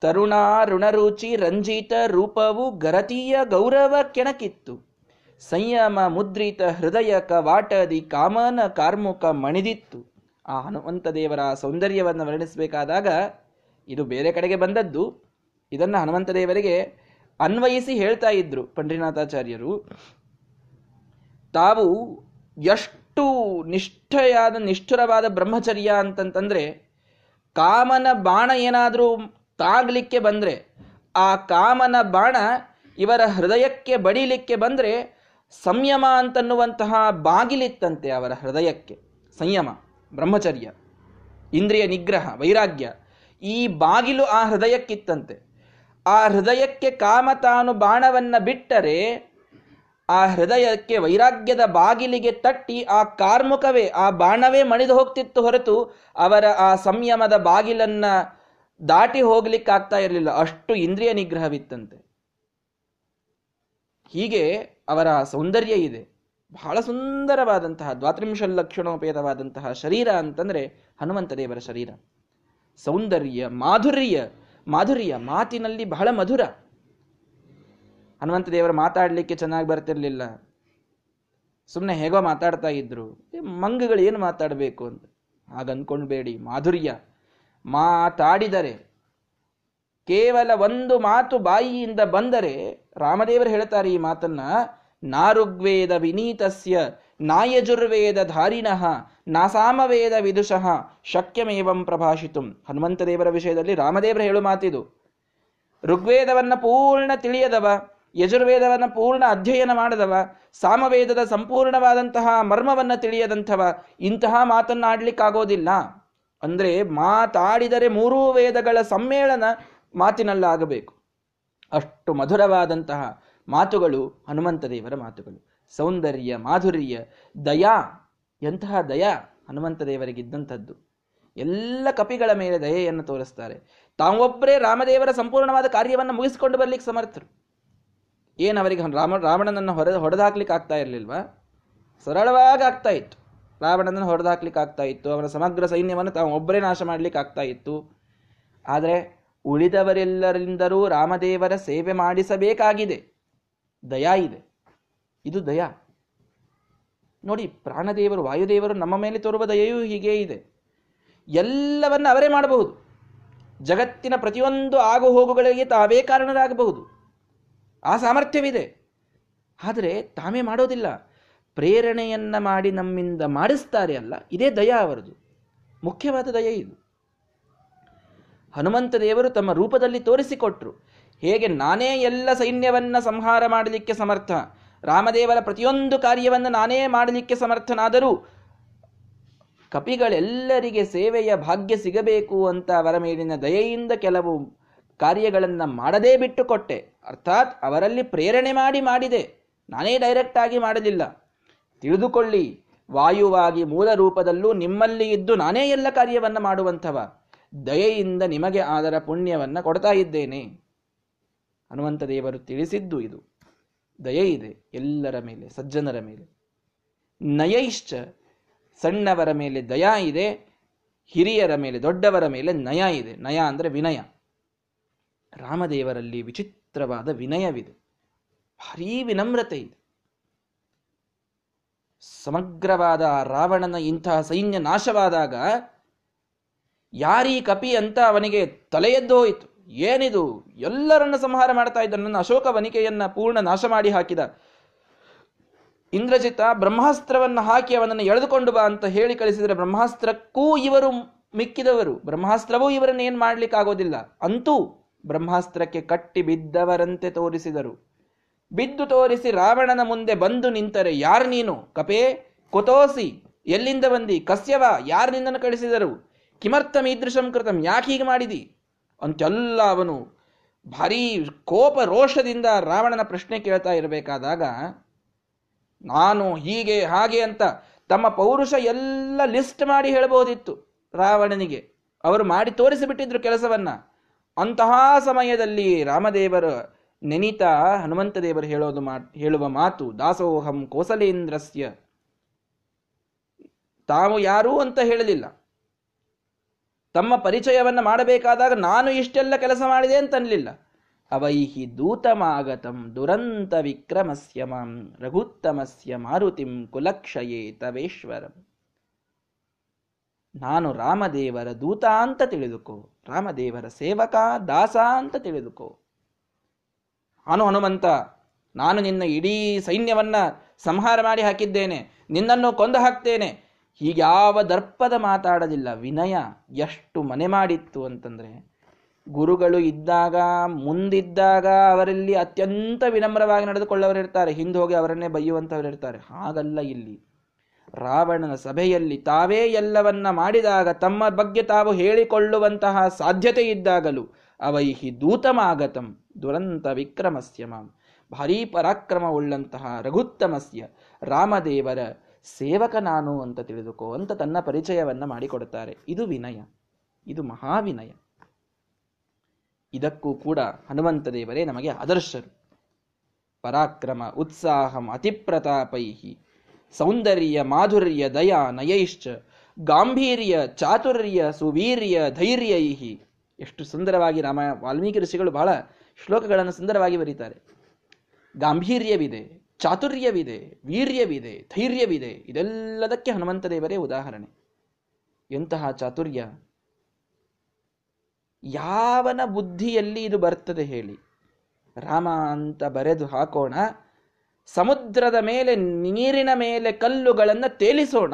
ತರುಣಾರುಣರುಚಿ ರಂಜಿತ ರೂಪವು ಗರತೀಯ ಗೌರವ ಕೆಣಕಿತ್ತು. ಸಂಯಮ ಮುದ್ರಿತ ಹೃದಯ ಕವಾಟದಿ ಕಾಮನ ಕಾರ್ಮುಕ ಮಣಿದಿತ್ತು. ಆ ಹನುಮಂತ ದೇವರ ಸೌಂದರ್ಯವನ್ನು ವರ್ಣಿಸಬೇಕಾದಾಗ ಇದು ಬೇರೆ ಕಡೆಗೆ ಬಂದದ್ದು. ಇದನ್ನು ಹನುಮಂತ ದೇವರಿಗೆ ಅನ್ವಯಿಸಿ ಹೇಳ್ತಾ ಇದ್ರು ಪಂಡ್ರಿನಾಥಾಚಾರ್ಯರು ತಾವು ಎಷ್ಟು ನಿಷ್ಠೆಯಾದ ನಿಷ್ಠುರವಾದ ಬ್ರಹ್ಮಚರ್ಯ ಅಂತಂತಂದ್ರೆ ಕಾಮನ ಬಾಣ ಏನಾದರೂ ತಾಗ್ಲಿಕ್ಕೆ ಬಂದರೆ, ಆ ಕಾಮನ ಬಾಣ ಇವರ ಹೃದಯಕ್ಕೆ ಬಡಿಲಿಕ್ಕೆ ಬಂದರೆ ಸಂಯಮ ಅಂತನ್ನುವಂತಹ ಬಾಗಿಲಿತ್ತಂತೆ ಅವರ ಹೃದಯಕ್ಕೆ. ಸಂಯಮ, ಬ್ರಹ್ಮಚರ್ಯ, ಇಂದ್ರಿಯ ನಿಗ್ರಹ, ವೈರಾಗ್ಯ, ಈ ಬಾಗಿಲು ಆ ಹೃದಯಕ್ಕಿತ್ತಂತೆ. ಆ ಹೃದಯಕ್ಕೆ ಕಾಮ ತಾನು ಬಾಣವನ್ನು ಬಿಟ್ಟರೆ, ಆ ಹೃದಯಕ್ಕೆ ವೈರಾಗ್ಯದ ಬಾಗಿಲಿಗೆ ತಟ್ಟಿ ಆ ಕಾರ್ಮುಕವೇ, ಆ ಬಾಣವೇ ಮಣಿದು ಹೋಗ್ತಿತ್ತು ಹೊರತು ಅವರ ಆ ಸಂಯಮದ ಬಾಗಿಲನ್ನ ದಾಟಿ ಹೋಗ್ಲಿಕ್ಕಾಗ್ತಾ ಇರಲಿಲ್ಲ. ಅಷ್ಟು ಇಂದ್ರಿಯ ನಿಗ್ರಹವಿತ್ತಂತೆ. ಹೀಗೆ ಅವರ ಸೌಂದರ್ಯ ಇದೆ. ಬಹಳ ಸುಂದರವಾದಂತಹ, ದ್ವಾತ್ರಿಂಶ ಲಕ್ಷಣೋಪೇತವಾದಂತಹ ಶರೀರ ಅಂತಂದ್ರೆ ಹನುಮಂತ ದೇವರ ಶರೀರ. ಸೌಂದರ್ಯ, ಮಾಧುರ್ಯ ಮಾಧುರ್ಯ, ಮಾತಿನಲ್ಲಿ ಬಹಳ ಮಧುರ. ಹನುಮಂತ ದೇವರು ಮಾತಾಡಲಿಕ್ಕೆ ಚೆನ್ನಾಗಿ ಬರ್ತಿರ್ಲಿಲ್ಲ. ಸುಮ್ಮನೆ ಹೇಗೋ ಮಾತಾಡ್ತಾ ಇದ್ರು. ಮಂಗಗಳು ಏನು ಮಾತಾಡಬೇಕು ಅಂತ. ಹಾಗ ಅನ್ಕೊಂಡ್ಬೇಡಿ ಮಾಧುರ್ಯ. ಮಾತಾಡಿದರೆ, ಕೇವಲ ಒಂದು ಮಾತು ಬಾಯಿಯಿಂದ ಬಂದರೆ, ರಾಮದೇವರು ಹೇಳ್ತಾರೆ ಈ ಮಾತನ್ನ, ನಾರುಗ್ವೇದ ವಿನೀತಸ್ಯ, ನಾಯಜುರ್ವೇದ ಧಾರಿಣಃ ನಾಸಾಮವೇದ ವಿದುಷಃ, ಶಕ್ಯಮೇವಂ ಪ್ರಭಾಷಿತು. ಹನುಮಂತ ದೇವರ ವಿಷಯದಲ್ಲಿ ರಾಮದೇವರು ಹೇಳು ಮಾತಿದು. ಋಗ್ವೇದವನ್ನು ಪೂರ್ಣ ತಿಳಿಯದವ, ಯಜುರ್ವೇದವನ್ನು ಪೂರ್ಣ ಅಧ್ಯಯನ ಮಾಡದವ, ಸಾಮವೇದದ ಸಂಪೂರ್ಣವಾದಂತಹ ಮರ್ಮವನ್ನು ತಿಳಿಯದಂಥವ, ಇಂತಹ ಮಾತನ್ನಾಡ್ಲಿಕ್ಕಾಗೋದಿಲ್ಲ. ಅಂದ್ರೆ ಮಾತಾಡಿದರೆ ಮೂರೂ ವೇದಗಳ ಸಮ್ಮೇಳನ ಮಾತಿನಲ್ಲಾಗಬೇಕು ಅಷ್ಟು ಮಧುರವಾದಂತಹ ಮಾತುಗಳು ಹನುಮಂತ ದೇವರ ಮಾತುಗಳು. ಸೌಂದರ್ಯ, ಮಾಧುರ್ಯ, ದಯಾ, ಎಂತಹ ದಯಾ ಹನುಮಂತ ದೇವರಿಗಿದ್ದಂಥದ್ದು. ಎಲ್ಲ ಕಪಿಗಳ ಮೇಲೆ ದಯೆಯನ್ನು ತೋರಿಸ್ತಾರೆ. ತಾವೊಬ್ಬರೇ ರಾಮದೇವರ ಸಂಪೂರ್ಣವಾದ ಕಾರ್ಯವನ್ನು ಮುಗಿಸಿಕೊಂಡು ಬರಲಿಕ್ಕೆ ಸಮರ್ಥರು. ಏನು ಅವರಿಗೆ ರಾಮ, ರಾವಣನನ್ನು ಹೊರ, ಹೊಡೆದಾಕ್ಲಿಕ್ಕೆ ಆಗ್ತಾ ಇರಲಿಲ್ವಾ? ಸರಳವಾಗಿ ಆಗ್ತಾ ಇತ್ತು. ರಾವಣನನ್ನು ಹೊರದಾಕ್ಲಿಕ್ಕೆ ಆಗ್ತಾ ಇತ್ತು. ಅವನ ಸಮಗ್ರ ಸೈನ್ಯವನ್ನು ತಾವು ಒಬ್ಬರೇ ನಾಶ ಮಾಡಲಿಕ್ಕೆ ಆಗ್ತಾ ಇತ್ತು. ಆದರೆ ಉಳಿದವರೆಲ್ಲರಿಂದಲೂ ರಾಮದೇವರ ಸೇವೆ ಮಾಡಿಸಬೇಕಾಗಿದೆ. ದಯಾ ಇದೆ. ಇದು ದಯಾ. ನೋಡಿ, ಪ್ರಾಣದೇವರು, ವಾಯುದೇವರು ನಮ್ಮ ಮೇಲೆ ತೋರುವ ದಯೆಯೂ ಹೀಗೇ ಇದೆ. ಎಲ್ಲವನ್ನ ಅವರೇ ಮಾಡಬಹುದು. ಜಗತ್ತಿನ ಪ್ರತಿಯೊಂದು ಆಗು ಹೋಗುಗಳಿಗೆ ತಾವೇ ಕಾರಣರಾಗಬಹುದು. ಆ ಸಾಮರ್ಥ್ಯವಿದೆ. ಆದರೆ ತಾವೇ ಮಾಡೋದಿಲ್ಲ. ಪ್ರೇರಣೆಯನ್ನ ಮಾಡಿ ನಮ್ಮಿಂದ ಮಾಡಿಸ್ತಾರೆ ಅಲ್ಲ, ಇದೇ ದಯ ಅವರದು. ಮುಖ್ಯವಾದ ದಯ ಇದು. ಹನುಮಂತ ದೇವರು ತಮ್ಮ ರೂಪದಲ್ಲಿ ತೋರಿಸಿಕೊಟ್ರು. ಹೇಗೆ ನಾನೇ ಎಲ್ಲ ಸೈನ್ಯವನ್ನ ಸಂಹಾರ ಮಾಡಲಿಕ್ಕೆ ಸಮರ್ಥ, ರಾಮದೇವರ ಪ್ರತಿಯೊಂದು ಕಾರ್ಯವನ್ನು ನಾನೇ ಮಾಡಲಿಕ್ಕೆ ಸಮರ್ಥನಾದರೂ ಕಪಿಗಳೆಲ್ಲರಿಗೆ ಸೇವೆಯ ಭಾಗ್ಯ ಸಿಗಬೇಕು ಅಂತ ಅವರ ಮೇಲಿನ ದಯೆಯಿಂದ ಕೆಲವು ಕಾರ್ಯಗಳನ್ನು ಮಾಡದೇ ಬಿಟ್ಟುಕೊಟ್ಟೆ. ಅರ್ಥಾತ್ ಅವರಲ್ಲಿ ಪ್ರೇರಣೆ ಮಾಡಿ ಮಾಡಿದೆ. ನಾನೇ ಡೈರೆಕ್ಟ್ ಆಗಿ ಮಾಡಲಿಲ್ಲ. ತಿಳಿದುಕೊಳ್ಳಿ. ವಾಯುವಾಗಿ ಮೂಲ ರೂಪದಲ್ಲೂ ನಿಮ್ಮಲ್ಲಿ ಇದ್ದು ನಾನೇ ಎಲ್ಲ ಕಾರ್ಯವನ್ನು ಮಾಡುವಂಥವ. ದಯೆಯಿಂದ ನಿಮಗೆ ಆದರ ಪುಣ್ಯವನ್ನು ಕೊಡ್ತಾ ಇದ್ದೇನೆ. ಹನುಮಂತ ದೇವರು ತಿಳಿಸಿದ್ದು ಇದು. ದಯೆ ಇದೆ ಎಲ್ಲರ ಮೇಲೆ, ಸಜ್ಜನರ ಮೇಲೆ. ನಯೈಶ್ಚ, ಸಣ್ಣವರ ಮೇಲೆ ದಯಾ ಇದೆ, ಹಿರಿಯರ ಮೇಲೆ, ದೊಡ್ಡವರ ಮೇಲೆ ನಯ ಇದೆ. ನಯ ಅಂದರೆ ವಿನಯ. ರಾಮದೇವರಲ್ಲಿ ವಿಚಿತ್ರವಾದ ವಿನಯವಿದೆ. ಭಾರೀ ವಿನಮ್ರತೆ ಇದೆ. ಸಮಗ್ರವಾದ ರಾವಣನ ಇಂತಹ ಸೈನ್ಯ ನಾಶವಾದಾಗ ಯಾರೀ ಕಪಿ ಅಂತ ಅವನಿಗೆ ತಲೆ ಎದ್ದು ಹೋಯಿತು ಏನಿದು? ಎಲ್ಲರನ್ನ ಸಂಹಾರ ಮಾಡ್ತಾ ಇದ್ದ ನನ್ನ ಅಶೋಕ ವನಿಕೆಯನ್ನ ಪೂರ್ಣ ನಾಶ ಮಾಡಿ ಹಾಕಿದ. ಇಂದ್ರಜಿತ ಬ್ರಹ್ಮಾಸ್ತ್ರವನ್ನು ಹಾಕಿ ಅವನನ್ನು ಎಳೆದುಕೊಂಡು ಬಾ ಅಂತ ಹೇಳಿ ಕಳಿಸಿದರೆ ಬ್ರಹ್ಮಾಸ್ತ್ರಕ್ಕೂ ಇವರು ಮಿಕ್ಕಿದವರು. ಬ್ರಹ್ಮಾಸ್ತ್ರವೂ ಇವರನ್ನು ಏನು ಮಾಡ್ಲಿಕ್ಕಾಗೋದಿಲ್ಲ. ಅಂತೂ ಬ್ರಹ್ಮಾಸ್ತ್ರಕ್ಕೆ ಕಟ್ಟಿ ಬಿದ್ದವರಂತೆ ತೋರಿಸಿದರು. ಬಿದ್ದು ತೋರಿಸಿ ರಾವಣನ ಮುಂದೆ ಬಂದು ನಿಂತರೆ ಯಾರು ನೀನು? ಕಪೇ, ಕೊತೋಸಿ, ಎಲ್ಲಿಂದ ಬಂದಿ? ಕಸ್ಯವ ಯಾರು ನಿನ್ನನ್ನು ಕಳಿಸಿದರು? ಕಿಮರ್ಥಂ ಈದೃಶಂ ಕೃತಂ, ಯಾಕೆ ಹೀಗೆ ಮಾಡಿದಿ? ಅಂತೆಲ್ಲ ಅವನು ಭಾರೀ ಕೋಪ ರೋಷದಿಂದ ರಾವಣನ ಪ್ರಶ್ನೆ ಕೇಳ್ತಾ ಇರಬೇಕಾದಾಗ, ನಾನು ಹೀಗೆ, ಹಾಗೆ ಅಂತ ತಮ್ಮ ಪೌರುಷ ಎಲ್ಲ ಲಿಸ್ಟ್ ಮಾಡಿ ಹೇಳಬಹುದಿತ್ತು ರಾವಣನಿಗೆ. ಅವರು ಮಾಡಿ ತೋರಿಸಿಬಿಟ್ಟಿದ್ರು ಕೆಲಸವನ್ನ. ಅಂತಹ ಸಮಯದಲ್ಲಿ ರಾಮದೇವರ ನೆನಿತ ಹನುಮಂತ ದೇವರು ಹೇಳೋದು ಮಾ, ಹೇಳುವ ಮಾತು, ದಾಸೋಹಂ ಕೋಸಲೇಂದ್ರಸ್ಯ. ತಾವು ಯಾರು ಅಂತ ಹೇಳಲಿಲ್ಲ. ತಮ್ಮ ಪರಿಚಯವನ್ನ ಮಾಡಬೇಕಾದಾಗ ನಾನು ಇಷ್ಟೆಲ್ಲ ಕೆಲಸ ಮಾಡಿದೆ ಅಂತನ್ಲಿಲ್ಲ ಅವೈಹಿ ದೂತಮಾಗತಂ ದುರಂತ ವಿಕ್ರಮಸ್ಯ ಮಾಂ, ರಘುತ್ತಮಸ್ಯ ಮಾರುತಿಂ ಕುಲಕ್ಷಯೇ ತವೇಶ್ವರಂ. ನಾನು ರಾಮದೇವರ ದೂತ ಅಂತ ತಿಳಿದುಕೋ, ರಾಮದೇವರ ಸೇವಕ, ದಾಸ ಅಂತ ತಿಳಿದುಕೋ. ಅನು ಹನುಮಂತ, ನಾನು ನಿನ್ನ ಇಡೀ ಸೈನ್ಯವನ್ನ ಸಂಹಾರ ಮಾಡಿ ಹಾಕಿದ್ದೇನೆ, ನಿನ್ನನ್ನು ಕೊಂದು ಹಾಕ್ತೇನೆ. ಹೀಗ್ಯಾವ ದರ್ಪದ ಮಾತಾಡಲಿಲ್ಲ. ವಿನಯ ಎಷ್ಟು ಮನೆ ಮಾಡಿತ್ತು ಅಂತಂದ್ರೆ, ಗುರುಗಳು ಇದ್ದಾಗ, ಮುಂದಿದ್ದಾಗ ಅವರಲ್ಲಿ ಅತ್ಯಂತ ವಿನಮ್ರವಾಗಿ ನಡೆದುಕೊಳ್ಳವರಿರ್ತಾರೆ ಹಿಂದೆ ಹೋಗಿ ಅವರನ್ನೇ ಬೈಯುವಂಥವರಿರ್ತಾರೆ ಹಾಗಲ್ಲ ಇಲ್ಲಿ. ರಾವಣನ ಸಭೆಯಲ್ಲಿ ತಾವೇ ಎಲ್ಲವನ್ನ ಮಾಡಿದಾಗ, ತಮ್ಮ ಬಗ್ಗೆ ತಾವು ಹೇಳಿಕೊಳ್ಳುವಂತಹ ಸಾಧ್ಯತೆ ಇದ್ದಾಗಲೂ, ಅವೈಹಿ ದೂತಮಾಗತಂ. ದುರಂತ ವಿಕ್ರಮಸ್ಯ ಮಾಂ. ಭಾರೀ ಪರಾಕ್ರಮವುಳ್ಳಂತಹ ರಘುತ್ತಮಸ್ಯ, ರಾಮದೇವರ ಸೇವಕ ನಾನು ಅಂತ ತಿಳಿದುಕೋ ಅಂತ ತನ್ನ ಪರಿಚಯವನ್ನ ಮಾಡಿಕೊಡುತ್ತಾರೆ. ಇದು ವಿನಯ. ಇದು ಮಹಾವಿನಯ. ಇದಕ್ಕೂ ಕೂಡ ಹನುಮಂತ ದೇವರೇ ನಮಗೆ ಆದರ್ಶರು. ಪರಾಕ್ರಮ, ಉತ್ಸಾಹಂ, ಅತಿಪ್ರತಾಪೈಹಿ, ಸೌಂದರ್ಯ, ಮಾಧುರ್ಯ, ದಯಾ, ನಯೈಶ್ಚ, ಗಾಂಭೀರ್ಯ, ಚಾತುರ್ಯ, ಸುವೀರ್ಯ, ಧೈರ್ಯೈಹಿ. ಎಷ್ಟು ಸುಂದರವಾಗಿ ರಾಮ ವಾಲ್ಮೀಕಿ ಋಷಿಗಳು ಬಹಳ ಶ್ಲೋಕಗಳನ್ನು ಸುಂದರವಾಗಿ ಬರೀತಾರೆ. ಗಾಂಭೀರ್ಯವಿದೆ, ಚಾತುರ್ಯವಿದೆ, ವೀರ್ಯವಿದೆ, ಧೈರ್ಯವಿದೆ, ಇದೆಲ್ಲದಕ್ಕೆ ಹನುಮಂತ ದೇವರೇ ಉದಾಹರಣೆ. ಎಂತಹ ಚಾತುರ್ಯ? ಯಾವನ ಬುದ್ಧಿಯಲ್ಲಿ ಇದು ಬರ್ತದೆ ಹೇಳಿ. ರಾಮ ಅಂತ ಬರೆದು ಹಾಕೋಣ, ಸಮುದ್ರದ ಮೇಲೆ, ನೀರಿನ ಮೇಲೆ ಕಲ್ಲುಗಳನ್ನು ತೇಲಿಸೋಣ.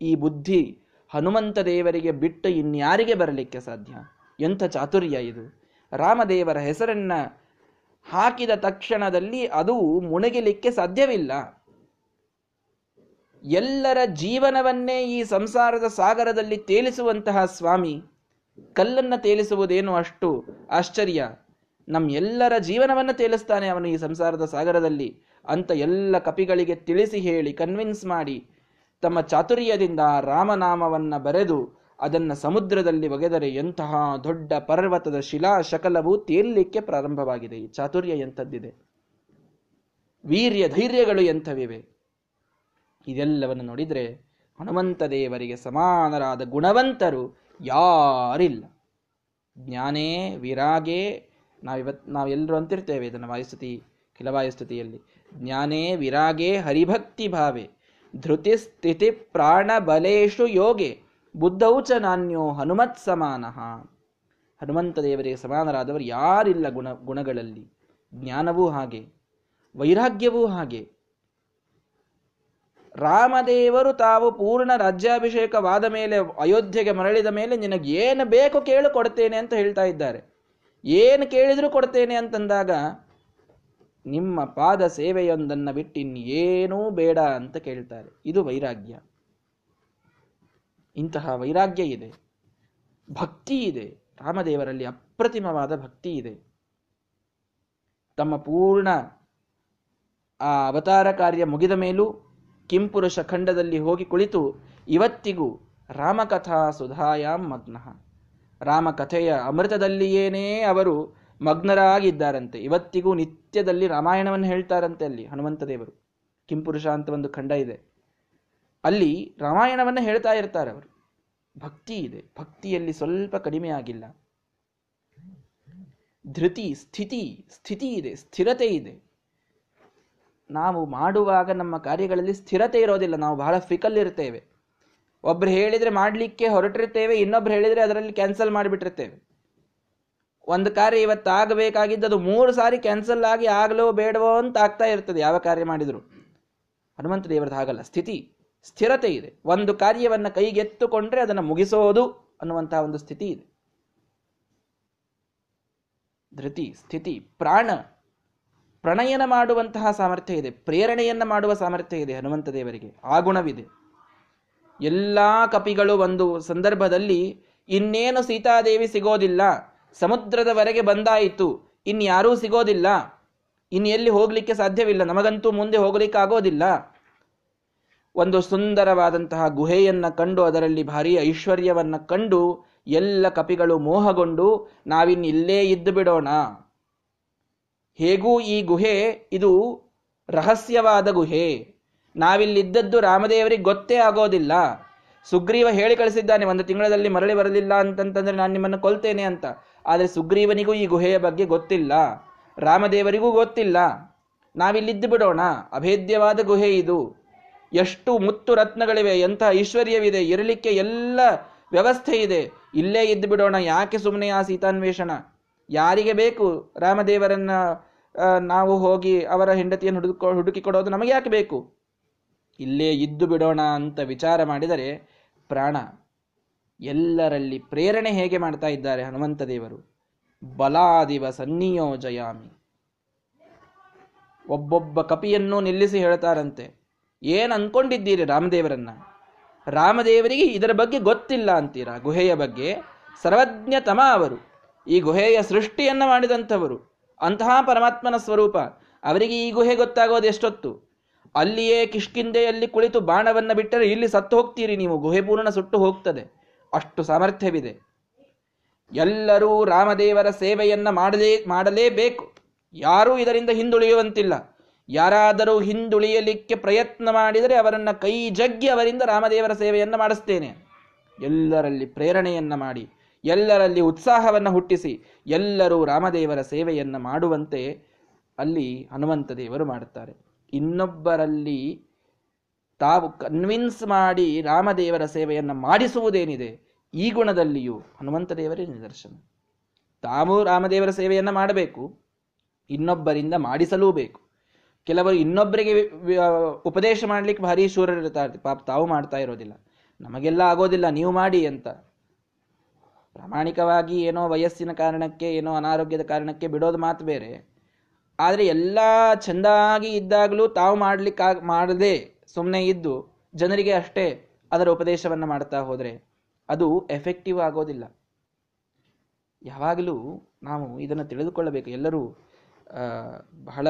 ಈ ಬುದ್ಧಿ ಹನುಮಂತ ದೇವರಿಗೆ ಬಿಟ್ಟು ಇನ್ಯಾರಿಗೆ ಬರಲಿಕ್ಕೆ ಸಾಧ್ಯ? ಎಂಥ ಚಾತುರ್ಯ ಇದು? ರಾಮದೇವರ ಹೆಸರನ್ನ ಹಾಕಿದ ತಕ್ಷಣದಲ್ಲಿ ಅದು ಮುಣಗಿಲಿಕ್ಕೆ ಸಾಧ್ಯವಿಲ್ಲ. ಎಲ್ಲರ ಜೀವನವನ್ನೇ ಈ ಸಂಸಾರದ ಸಾಗರದಲ್ಲಿ ತೇಲಿಸುವಂತಹ ಸ್ವಾಮಿ, ಕಲ್ಲನ್ನು ತೇಲಿಸುವುದೇನು ಅಷ್ಟು ಆಶ್ಚರ್ಯ. ನಮ್ಮ ಎಲ್ಲರ ಜೀವನವನ್ನು ತೇಲಿಸ್ತಾನೆ ಅವನು ಈ ಸಂಸಾರದ ಸಾಗರದಲ್ಲಿ. ಅಂತ ಎಲ್ಲ ಕಪಿಗಳಿಗೆ ತಿಳಿಸಿ ಹೇಳಿ ಕನ್ವಿನ್ಸ್ ಮಾಡಿ, ತಮ್ಮ ಚಾತುರ್ಯದಿಂದ ರಾಮನಾಮವನ್ನು ಬರೆದು ಅದನ್ನ ಸಮುದ್ರದಲ್ಲಿ ಒಗೆದರೆ ಎಂತಹ ದೊಡ್ಡ ಪರ್ವತದ ಶಿಲಾ ಶಕಲವು ತೇಲಿಕ್ಕೆ ಪ್ರಾರಂಭವಾಗಿದೆ. ಈ ಚಾತುರ್ಯ ಎಂಥದ್ದಿದೆ? ವೀರ್ಯ ಧೈರ್ಯಗಳು ಎಂಥವಿವೆ? ಇದೆಲ್ಲವನ್ನು ನೋಡಿದರೆ ಹನುಮಂತ ದೇವರಿಗೆ ಸಮಾನರಾದ ಗುಣವಂತರು ಯಾರಿಲ್ಲ. ಜ್ಞಾನೇ, ವಿರಾಗೇ, ನಾವಿವತ್, ನಾವೆಲ್ಲರೂ ಅಂತಿರ್ತೇವೆ ಇದನ್ನು ವಾಯುಸ್ತುತಿ ಕಿಲವಾಯುಸ್ತುತಿಯಲ್ಲಿ ಜ್ಞಾನೇ, ವಿರಾಗೇ, ಹರಿಭಕ್ತಿ ಭಾವೆ ಧೃತಿ ಸ್ಥಿತಿ ಪ್ರಾಣ ಬಲೇಶು ಯೋಗೆ ಬುದ್ಧೌಚ ನಾನ್ಯೋ ಹನುಮತ್ ಸಮಾನ. ಹನುಮಂತ ದೇವರಿಗೆ ಸಮಾನರಾದವರು ಯಾರಿಲ್ಲ ಗುಣ, ಗುಣಗಳಲ್ಲಿ. ಜ್ಞಾನವೂ ಹಾಗೆ, ವೈರಾಗ್ಯವೂ ಹಾಗೆ. ರಾಮದೇವರು ತಾವು ಪೂರ್ಣ ರಾಜ್ಯಾಭಿಷೇಕವಾದ ಮೇಲೆ, ಅಯೋಧ್ಯೆಗೆ ಮರಳಿದ ಮೇಲೆ ನಿನಗೆ ಏನು ಬೇಕು ಕೇಳು ಕೊಡ್ತೇನೆ ಅಂತ ಹೇಳ್ತಾ ಇದ್ದಾರೆ. ಏನು ಕೇಳಿದ್ರು ಕೊಡ್ತೇನೆ ಅಂತಂದಾಗ, ನಿಮ್ಮ ಪಾದ ಸೇವೆಯೊಂದನ್ನು ಬಿಟ್ಟು ಇನ್ನೇನೂ ಬೇಡ ಅಂತ ಕೇಳ್ತಾರೆ. ಇದು ವೈರಾಗ್ಯ. ಇಂತಹ ವೈರಾಗ್ಯ ಇದೆ. ಭಕ್ತಿ ಇದೆ. ರಾಮದೇವರಲ್ಲಿ ಅಪ್ರತಿಮವಾದ ಭಕ್ತಿ ಇದೆ. ತಮ್ಮ ಪೂರ್ಣ, ಆ, ಅವತಾರ ಕಾರ್ಯ ಮುಗಿದ ಮೇಲೂ ಕಿಂಪುರುಷ ಖಂಡದಲ್ಲಿ ಹೋಗಿ ಕುಳಿತು ಇವತ್ತಿಗೂ ರಾಮಕಥಾ ಸುಧಾಯಾಂ ಮಗ್ನ. ರಾಮಕಥೆಯ ಅಮೃತದಲ್ಲಿಯೇನೇ ಅವರು ಮಗ್ನರಾಗಿದ್ದಾರಂತೆ. ಇವತ್ತಿಗೂ ನಿತ್ಯದಲ್ಲಿ ರಾಮಾಯಣವನ್ನು ಹೇಳ್ತಾರಂತೆ ಅಲ್ಲಿ ಹನುಮಂತ ದೇವರು ಕಿಂಪುರುಷ ಅಂತ ಒಂದು ಖಂಡ ಇದೆ. ಅಲ್ಲಿ ರಾಮಾಯಣವನ್ನು ಹೇಳ್ತಾ ಇರ್ತಾರೆ ಅವರು. ಭಕ್ತಿ ಇದೆ. ಭಕ್ತಿಯಲ್ಲಿ ಸ್ವಲ್ಪ ಕಡಿಮೆ ಆಗಿಲ್ಲ. ಧೃತಿ, ಸ್ಥಿತಿ ಸ್ಥಿತಿ ಇದೆ. ಸ್ಥಿರತೆ ಇದೆ. ನಾವು ಮಾಡುವಾಗ ನಮ್ಮ ಕಾರ್ಯಗಳಲ್ಲಿ ಸ್ಥಿರತೆ ಇರೋದಿಲ್ಲ. ನಾವು ಬಹಳ ಫಿಕಲ್ ಇರ್ತೇವೆ. ಒಬ್ರು ಹೇಳಿದ್ರೆ ಮಾಡಲಿಕ್ಕೆ ಹೊರಟಿರ್ತೇವೆ. ಇನ್ನೊಬ್ರು ಹೇಳಿದ್ರೆ ಅದರಲ್ಲಿ ಕ್ಯಾನ್ಸಲ್ ಮಾಡಿಬಿಟ್ಟಿರ್ತೇವೆ. ಒಂದು ಕಾರ್ಯ ಇವತ್ತು ಆಗಬೇಕಾಗಿದ್ದು ಅದು ಮೂರು ಸಾರಿ ಕ್ಯಾನ್ಸಲ್ ಆಗಿ ಆಗಲೋ ಬೇಡವೋ ಅಂತ ಆಗ್ತಾ ಇರ್ತದೆ. ಯಾವ ಕಾರ್ಯ ಮಾಡಿದ್ರು? ಹನುಮಂತ ದೇವರದ್ದು ಆಗಲ್ಲ ಸ್ಥಿತಿ. ಸ್ಥಿರತೆ ಇದೆ. ಒಂದು ಕಾರ್ಯವನ್ನು ಕೈಗೆತ್ತುಕೊಂಡ್ರೆ ಅದನ್ನು ಮುಗಿಸೋದು ಅನ್ನುವಂತಹ ಒಂದು ಸ್ಥಿತಿ ಇದೆ. ಧೃತಿ, ಸ್ಥಿತಿ, ಪ್ರಾಣ, ಪ್ರಣಯನ ಮಾಡುವಂತಹ ಸಾಮರ್ಥ್ಯ ಇದೆ. ಪ್ರೇರಣೆಯನ್ನ ಮಾಡುವ ಸಾಮರ್ಥ್ಯ ಇದೆ ಹನುಮಂತ ದೇವರಿಗೆ. ಆ ಗುಣವಿದೆ. ಎಲ್ಲಾ ಕಪಿಗಳು ಒಂದು ಸಂದರ್ಭದಲ್ಲಿ, ಇನ್ನೇನು ಸೀತಾದೇವಿ ಸಿಗೋದಿಲ್ಲ, ಸಮುದ್ರದವರೆಗೆ ಬಂದಾಯಿತು, ಇನ್ಯಾರೂ ಸಿಗೋದಿಲ್ಲ ಇನ್ನು ಎಲ್ಲಿ ಹೋಗ್ಲಿಕ್ಕೆ ಸಾಧ್ಯವಿಲ್ಲ, ನಮಗಂತೂ ಮುಂದೆ ಹೋಗ್ಲಿಕ್ಕೆ ಆಗೋದಿಲ್ಲ ಒಂದು ಸುಂದರವಾದಂತಹ ಗುಹೆಯನ್ನು ಕಂಡು ಅದರಲ್ಲಿ ಭಾರೀ ಐಶ್ವರ್ಯವನ್ನು ಕಂಡು ಎಲ್ಲ ಕಪಿಗಳು ಮೋಹಗೊಂಡು ನಾವಿನ್ ಇಲ್ಲೇ ಇದ್ದು ಬಿಡೋಣ. ಹೇಗೂ ಈ ಗುಹೆ ಇದು ರಹಸ್ಯವಾದ ಗುಹೆ. ನಾವಿಲ್ಲಿದ್ದದ್ದು ರಾಮದೇವರಿಗೆ ಗೊತ್ತೇ ಆಗೋದಿಲ್ಲ. ಸುಗ್ರೀವ ಹೇಳಿ ಕಳಿಸಿದ್ದಾನೆ, ಒಂದು ತಿಂಗಳಲ್ಲಿ ಮರಳಿ ಬರಲಿಲ್ಲ ಅಂತಂತಂದ್ರೆ ನಾನು ನಿಮ್ಮನ್ನು ಕೊಲ್ತೇನೆ ಅಂತ. ಆದರೆ ಸುಗ್ರೀವನಿಗೂ ಈ ಗುಹೆಯ ಬಗ್ಗೆ ಗೊತ್ತಿಲ್ಲ. ರಾಮದೇವರಿಗೂ ಗೊತ್ತಿಲ್ಲ. ನಾವಿಲ್ಲಿದ್ದು ಬಿಡೋಣ. ಅಭೇದ್ಯವಾದ ಗುಹೆ ಇದು. ಎಷ್ಟು ಮುತ್ತು ರತ್ನಗಳಿವೆ, ಎಂಥ ಐಶ್ವರ್ಯವಿದೆ, ಇರಲಿಕ್ಕೆ ಎಲ್ಲ ವ್ಯವಸ್ಥೆ ಇದೆ. ಇಲ್ಲೇ ಇದ್ದು ಬಿಡೋಣ, ಯಾಕೆ ಸುಮ್ಮನೆ ಆ ಸೀತಾನ್ವೇಷಣ? ಯಾರಿಗೆ ಬೇಕು? ರಾಮದೇವರನ್ನ ನಾವು ಹೋಗಿ ಅವರ ಹೆಂಡತಿಯನ್ನು ಹುಡುಕೊ ಹುಡುಕಿ ಕೊಡೋದು ನಮಗೆ ಯಾಕೆ ಬೇಕು? ಇಲ್ಲೇ ಇದ್ದು ಬಿಡೋಣ ಅಂತ ವಿಚಾರ ಮಾಡಿದರೆ ಪ್ರಾಣ. ಎಲ್ಲರಲ್ಲಿ ಪ್ರೇರಣೆ ಹೇಗೆ ಮಾಡ್ತಾ ಇದ್ದಾರೆ ಹನುಮಂತ ದೇವರು? ಬಲಾದಿವ ಸನ್ನಿಯೋಜಯಾಮಿ. ಒಬ್ಬೊಬ್ಬ ಕಪಿಯನ್ನು ನಿಲ್ಲಿಸಿ ಹೇಳ್ತಾರಂತೆ. ಏನ್ ಅಂದ್ಕೊಂಡಿದ್ದೀರಿ ರಾಮದೇವರನ್ನ? ರಾಮದೇವರಿಗೆ ಇದರ ಬಗ್ಗೆ ಗೊತ್ತಿಲ್ಲ ಅಂತೀರಾ? ಗುಹೆಯ ಬಗ್ಗೆ? ಸರ್ವಜ್ಞತಮ ಅವರು. ಈ ಗುಹೆಯ ಸೃಷ್ಟಿಯನ್ನು ಮಾಡಿದಂಥವರು. ಅಂತಹ ಪರಮಾತ್ಮನ ಸ್ವರೂಪ. ಅವರಿಗೆ ಈ ಗುಹೆ ಗೊತ್ತಾಗೋದು ಎಷ್ಟೊತ್ತು? ಅಲ್ಲಿಯೇ ಕಿಷ್ಕಿಂದೆಯಲ್ಲಿ ಕುಳಿತು ಬಾಣವನ್ನು ಬಿಟ್ಟರೆ ಇಲ್ಲಿ ಸತ್ತು ಹೋಗ್ತೀರಿ ನೀವು. ಗುಹೆ ಪೂರ್ಣ ಸುಟ್ಟು ಹೋಗ್ತದೆ. ಅಷ್ಟು ಸಾಮರ್ಥ್ಯವಿದೆ. ಎಲ್ಲರೂ ರಾಮದೇವರ ಸೇವೆಯನ್ನು ಮಾಡಲೇ, ಮಾಡಲೇಬೇಕು. ಯಾರೂ ಇದರಿಂದ ಹಿಂದುಳಿಯುವಂತಿಲ್ಲ. ಯಾರಾದರೂ ಹಿಂದುಳಿಯಲಿಕ್ಕೆ ಪ್ರಯತ್ನ ಮಾಡಿದರೆ ಅವರನ್ನು ಕೈ ಜಗ್ಗಿ ಅವರಿಂದ ರಾಮದೇವರ ಸೇವೆಯನ್ನು ಮಾಡಿಸ್ತೇನೆ. ಎಲ್ಲರಲ್ಲಿ ಪ್ರೇರಣೆಯನ್ನು ಮಾಡಿ, ಎಲ್ಲರಲ್ಲಿ ಉತ್ಸಾಹವನ್ನು ಹುಟ್ಟಿಸಿ, ಎಲ್ಲರೂ ರಾಮದೇವರ ಸೇವೆಯನ್ನು ಮಾಡುವಂತೆ ಅಲ್ಲಿ ಹನುಮಂತ ದೇವರು ಮಾಡುತ್ತಾರೆ. ಇನ್ನೊಬ್ಬರಲ್ಲಿ ತಾವು ಕನ್ವಿನ್ಸ್ ಮಾಡಿ ರಾಮದೇವರ ಸೇವೆಯನ್ನು ಮಾಡಿಸುವುದೇನಿದೆ, ಈ ಗುಣದಲ್ಲಿಯೂ ಹನುಮಂತ ದೇವರೇ ನಿದರ್ಶನ. ತಾವು ರಾಮದೇವರ ಸೇವೆಯನ್ನು ಮಾಡಬೇಕು, ಇನ್ನೊಬ್ಬರಿಂದ ಮಾಡಿಸಲೂ ಬೇಕು. ಕೆಲವರು ಇನ್ನೊಬ್ಬರಿಗೆ ಉಪದೇಶ ಮಾಡ್ಲಿಕ್ಕೆ ಭಾರಿ ಶೂರರಿರ್ತಾರೆ ಪಾಪ ತಾವು ಮಾಡ್ತಾ ಇರೋದಿಲ್ಲ. ನಮಗೆಲ್ಲ ಆಗೋದಿಲ್ಲ, ನೀವು ಮಾಡಿ ಅಂತ. ಪ್ರಾಮಾಣಿಕವಾಗಿ ಏನೋ ವಯಸ್ಸಿನ ಕಾರಣಕ್ಕೆ, ಏನೋ ಅನಾರೋಗ್ಯದ ಕಾರಣಕ್ಕೆ ಬಿಡೋದು ಮಾತು ಬೇರೆ. ಆದರೆ ಎಲ್ಲ ಚೆಂದಾಗಿ ಇದ್ದಾಗಲೂ ತಾವು ಮಾಡ್ಲಿಕ್ಕೆ ಮಾಡದೆ ಸುಮ್ಮನೆ ಇದ್ದು ಜನರಿಗೆ ಅಷ್ಟೇ ಅದರ ಉಪದೇಶವನ್ನು ಮಾಡ್ತಾ ಹೋದರೆ ಅದು ಎಫೆಕ್ಟಿವ್ ಆಗೋದಿಲ್ಲ. ಯಾವಾಗಲೂ ನಾವು ಇದನ್ನು ತಿಳಿದುಕೊಳ್ಳಬೇಕು. ಎಲ್ಲರೂ ಬಹಳ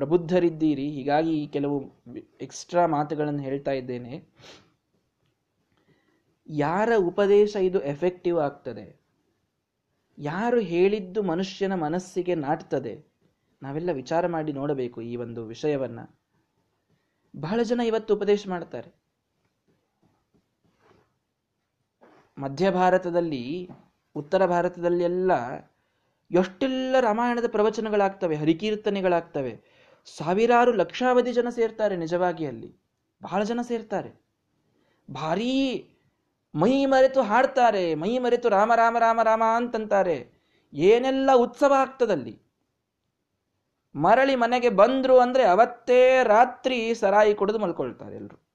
ಪ್ರಬುದ್ಧರಿದ್ದೀರಿ. ಹೀಗಾಗಿ ಕೆಲವು ಎಕ್ಸ್ಟ್ರಾ ಮಾತುಗಳನ್ನು ಹೇಳ್ತಾ ಇದ್ದೇನೆ. ಯಾರ ಉಪದೇಶ ಇದು ಎಫೆಕ್ಟಿವ್ ಆಗ್ತದೆ? ಯಾರು ಹೇಳಿದ್ದು ಮನುಷ್ಯನ ಮನಸ್ಸಿಗೆ ನಾಟ್ತದೆ? ನಾವೆಲ್ಲ ವಿಚಾರ ಮಾಡಿ ನೋಡಬೇಕು ಈ ಒಂದು ವಿಷಯವನ್ನ. ಬಹಳ ಜನ ಇವತ್ತು ಉಪದೇಶ ಮಾಡ್ತಾರೆ. ಮಧ್ಯ ಭಾರತದಲ್ಲಿ, ಉತ್ತರ ಭಾರತದಲ್ಲಿ ಎಲ್ಲ, ಎಷ್ಟೆಲ್ಲ ರಾಮಾಯಣದ ಪ್ರವಚನಗಳಾಗ್ತವೆ, ಹರಿಕೀರ್ತನೆಗಳಾಗ್ತವೆ ಸಾವಿರಾರು ಲಕ್ಷಾವಧಿ ಜನ ಸೇರ್ತಾರೆ ನಿಜವಾಗಿ ಅಲ್ಲಿ. ಬಹಳ ಜನ ಸೇರ್ತಾರೆ. ಭಾರೀ ಮೈ ಮರೆತು ಹಾಡ್ತಾರೆ. ಮೈ ಮರೆತು ರಾಮ ರಾಮ ರಾಮ ರಾಮ ಅಂತಂತಾರೆ. ಏನೆಲ್ಲ ಉತ್ಸವ ಆಗ್ತದಲ್ಲಿ ಮರಳಿ ಮನೆಗೆ ಬಂದ್ರು ಅಂದ್ರೆ ಅವತ್ತೇ ರಾತ್ರಿ ಸರಾಯಿ ಕುಡಿದು ಮಲ್ಕೊಳ್ತಾರೆ ಎಲ್ರು.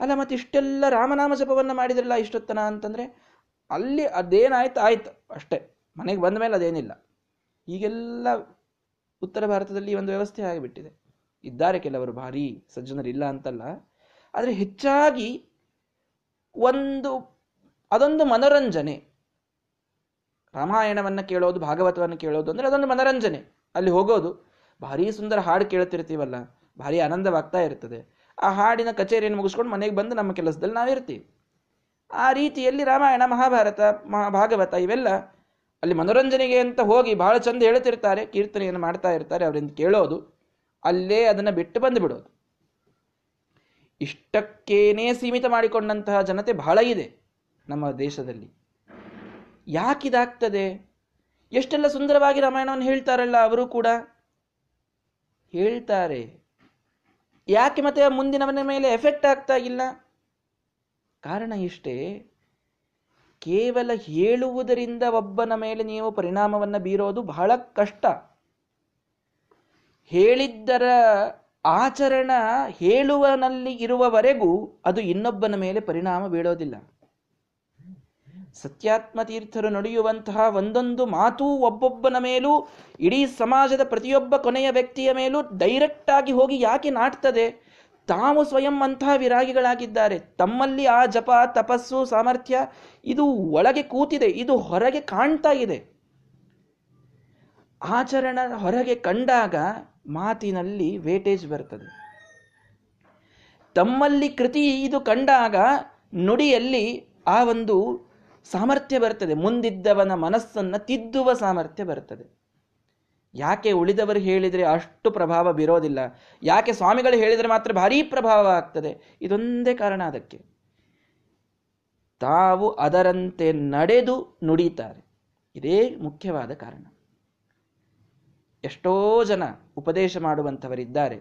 ಅಲ್ಲ ಮತ್ತೆ ಇಷ್ಟೆಲ್ಲ ರಾಮನಾಮ ಜಪವನ್ನ ಮಾಡಿದ್ರಲ್ಲ ಇಷ್ಟೊತ್ತನ ಅಂತಂದ್ರೆ ಅಲ್ಲಿ ಅದೇನಾಯ್ತು, ಆಯ್ತು ಅಷ್ಟೇ. ಮನೆಗೆ ಬಂದ ಮೇಲೆ ಅದೇನಿಲ್ಲ. ಈಗೆಲ್ಲ ಉತ್ತರ ಭಾರತದಲ್ಲಿ ಒಂದು ವ್ಯವಸ್ಥೆ ಆಗಿಬಿಟ್ಟಿದೆ. ಇದ್ದಾರೆ ಕೆಲವರು ಭಾರಿ ಸಜ್ಜನರಿಲ್ಲ ಅಂತಲ್ಲ. ಆದರೆ ಹೆಚ್ಚಾಗಿ ಒಂದು, ಅದೊಂದು ಮನೋರಂಜನೆ. ರಾಮಾಯಣವನ್ನು ಕೇಳೋದು, ಭಾಗವತವನ್ನು ಕೇಳೋದು ಅಂದರೆ ಅದೊಂದು ಮನೋರಂಜನೆ. ಅಲ್ಲಿ ಹೋಗೋದು. ಭಾರಿ ಸುಂದರ ಹಾಡು ಕೇಳ್ತಿರ್ತೀವಲ್ಲ, ಭಾರಿ ಆನಂದವಾಗ್ತಾ ಇರ್ತದೆ. ಆ ಹಾಡಿನ ಕಚೇರಿಯನ್ನು ಮುಗಿಸ್ಕೊಂಡು ಮನೆಗೆ ಬಂದು ನಮ್ಮ ಕೆಲಸದಲ್ಲಿ ನಾವಿರ್ತೀವಿ. ಆ ರೀತಿಯಲ್ಲಿ ರಾಮಾಯಣ, ಮಹಾಭಾರತ ಮಹಾ ಭಾಗವತ ಇವೆಲ್ಲ ಅಲ್ಲಿ ಮನೋರಂಜನೆಗೆ ಅಂತ ಹೋಗಿ ಬಹಳ ಚಂದ ಹೇಳ್ತಿರ್ತಾರೆ, ಕೀರ್ತನೆಯನ್ನು ಮಾಡ್ತಾ ಇರ್ತಾರೆ, ಅವರಿಂದ ಕೇಳೋದು, ಅಲ್ಲೇ ಅದನ್ನು ಬಿಟ್ಟು ಬಂದು ಬಿಡೋದು ಇಷ್ಟಕ್ಕೇನೇ ಸೀಮಿತ ಮಾಡಿಕೊಂಡಂತಹ ಜನತೆ ಬಹಳ ಇದೆ ನಮ್ಮ ದೇಶದಲ್ಲಿ. ಯಾಕಿದಾಗ್ತದೆ? ಎಷ್ಟೆಲ್ಲ ಸುಂದರವಾಗಿ ರಾಮಾಯಣವನ್ನು ಹೇಳ್ತಾರಲ್ಲ ಅವರು ಕೂಡ? ಹೇಳ್ತಾರೆ. ಯಾಕೆ ಮತ್ತೆ ಮುಂದಿನವನ ಮೇಲೆ ಎಫೆಕ್ಟ್ ಆಗ್ತಾ ಇಲ್ಲ? ಕಾರಣ ಇಷ್ಟೇ. ಕೇವಲ ಹೇಳುವುದರಿಂದ ಒಬ್ಬನ ಮೇಲೆ ನೀವು ಪರಿಣಾಮವನ್ನು ಬೀರೋದು ಬಹಳ ಕಷ್ಟ. ಹೇಳಿದ್ದರ ಆಚರಣ ಹೇಳುವನಲ್ಲಿ ಇರುವವರೆಗೂ ಅದು ಇನ್ನೊಬ್ಬನ ಮೇಲೆ ಪರಿಣಾಮ ಬೀಳೋದಿಲ್ಲ. ಸತ್ಯಾತ್ಮ ತೀರ್ಥರು ನಡೆಯುವಂತಹ ಒಂದೊಂದು ಮಾತು ಒಬ್ಬೊಬ್ಬನ ಮೇಲೂ, ಇಡೀ ಸಮಾಜದ ಪ್ರತಿಯೊಬ್ಬ ಕೊನೆಯ ವ್ಯಕ್ತಿಯ ಮೇಲೂ ಡೈರೆಕ್ಟ್ ಆಗಿ ಹೋಗಿ ಯಾಕೆ ನಾಟ್ತದೆ? ತಾವು ಸ್ವಯಂ ಅಂತಹ ವಿರಾಗಿಗಳಾಗಿದ್ದಾರೆ. ತಮ್ಮಲ್ಲಿ ಆ ಜಪ, ತಪಸ್ಸು, ಸಾಮರ್ಥ್ಯ ಇದು ಒಳಗೆ ಕೂತಿದೆ, ಇದು ಹೊರಗೆ ಕಾಣ್ತಾ ಇದೆ. ಆಚರಣ ಹೊರಗೆ ಕಂಡಾಗ ಮಾತಿನಲ್ಲಿ ವೇಟೇಜ್ ಬರ್ತದೆ. ತಮ್ಮಲ್ಲಿ ಕೃತಿ ಇದು ಕಂಡಾಗ ನುಡಿಯಲ್ಲಿ ಆ ಒಂದು ಸಾಮರ್ಥ್ಯ ಬರ್ತದೆ. ಮುಂದಿದ್ದವನ ಮನಸ್ಸನ್ನು ತಿದ್ದುವ ಸಾಮರ್ಥ್ಯ ಬರ್ತದೆ. ಯಾಕೆ ಉಳಿದವರು ಹೇಳಿದರೆ ಅಷ್ಟು ಪ್ರಭಾವ ಬೀರೋದಿಲ್ಲ? ಯಾಕೆ ಸ್ವಾಮಿಗಳು ಹೇಳಿದರೆ ಮಾತ್ರ ಭಾರೀ ಪ್ರಭಾವ ಆಗ್ತದೆ? ಇದೊಂದೇ ಕಾರಣ ಅದಕ್ಕೆ. ತಾವು ಅದರಂತೆ ನಡೆದು ನುಡಿತಾರೆ ಇದೇ ಮುಖ್ಯವಾದ ಕಾರಣ. ಎಷ್ಟೋ ಜನ ಉಪದೇಶ ಮಾಡುವಂಥವರಿದ್ದಾರೆ.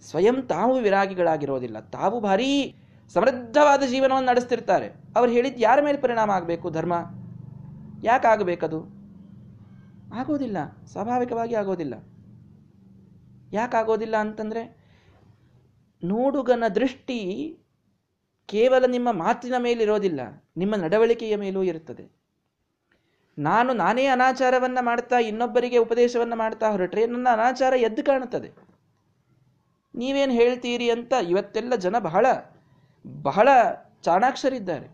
ಸ್ವಯಂ ತಾವು ವಿರಾಗಿಗಳಾಗಿರೋದಿಲ್ಲ. ತಾವು ಭಾರೀ ಸಮೃದ್ಧವಾದ ಜೀವನವನ್ನು ನಡೆಸ್ತಿರ್ತಾರೆ. ಅವ್ರು ಹೇಳಿದ್ದು ಯಾರ ಮೇಲೆ ಪರಿಣಾಮ ಆಗಬೇಕು? ಧರ್ಮ. ಯಾಕಾಗಬೇಕದು? ಆಗೋದಿಲ್ಲ. ಸ್ವಾಭಾವಿಕವಾಗಿ ಆಗೋದಿಲ್ಲ. ಯಾಕಾಗೋದಿಲ್ಲ ಅಂತಂದರೆ, ನೋಡುಗನ ದೃಷ್ಟಿ ಕೇವಲ ನಿಮ್ಮ ಮಾತಿನ ಮೇಲಿರೋದಿಲ್ಲ, ನಿಮ್ಮ ನಡವಳಿಕೆಯ ಮೇಲೂ ಇರುತ್ತದೆ. ನಾನು ನಾನೇ ಅನಾಚಾರವನ್ನು ಮಾಡ್ತಾ, ಇನ್ನೊಬ್ಬರಿಗೆ ಉಪದೇಶವನ್ನು ಮಾಡ್ತಾ ಹೊರಟ್ರೆ ನನ್ನ ಅನಾಚಾರ ಎದ್ದು ಕಾಣುತ್ತದೆ. ನೀವೇನು ಹೇಳ್ತೀರಿ ಅಂತ ಇವತ್ತೆಲ್ಲ ಜನ ಬಹಳ ಬಹಳ ಚಾಣಾಕ್ಷರಿದ್ದಾರೆ.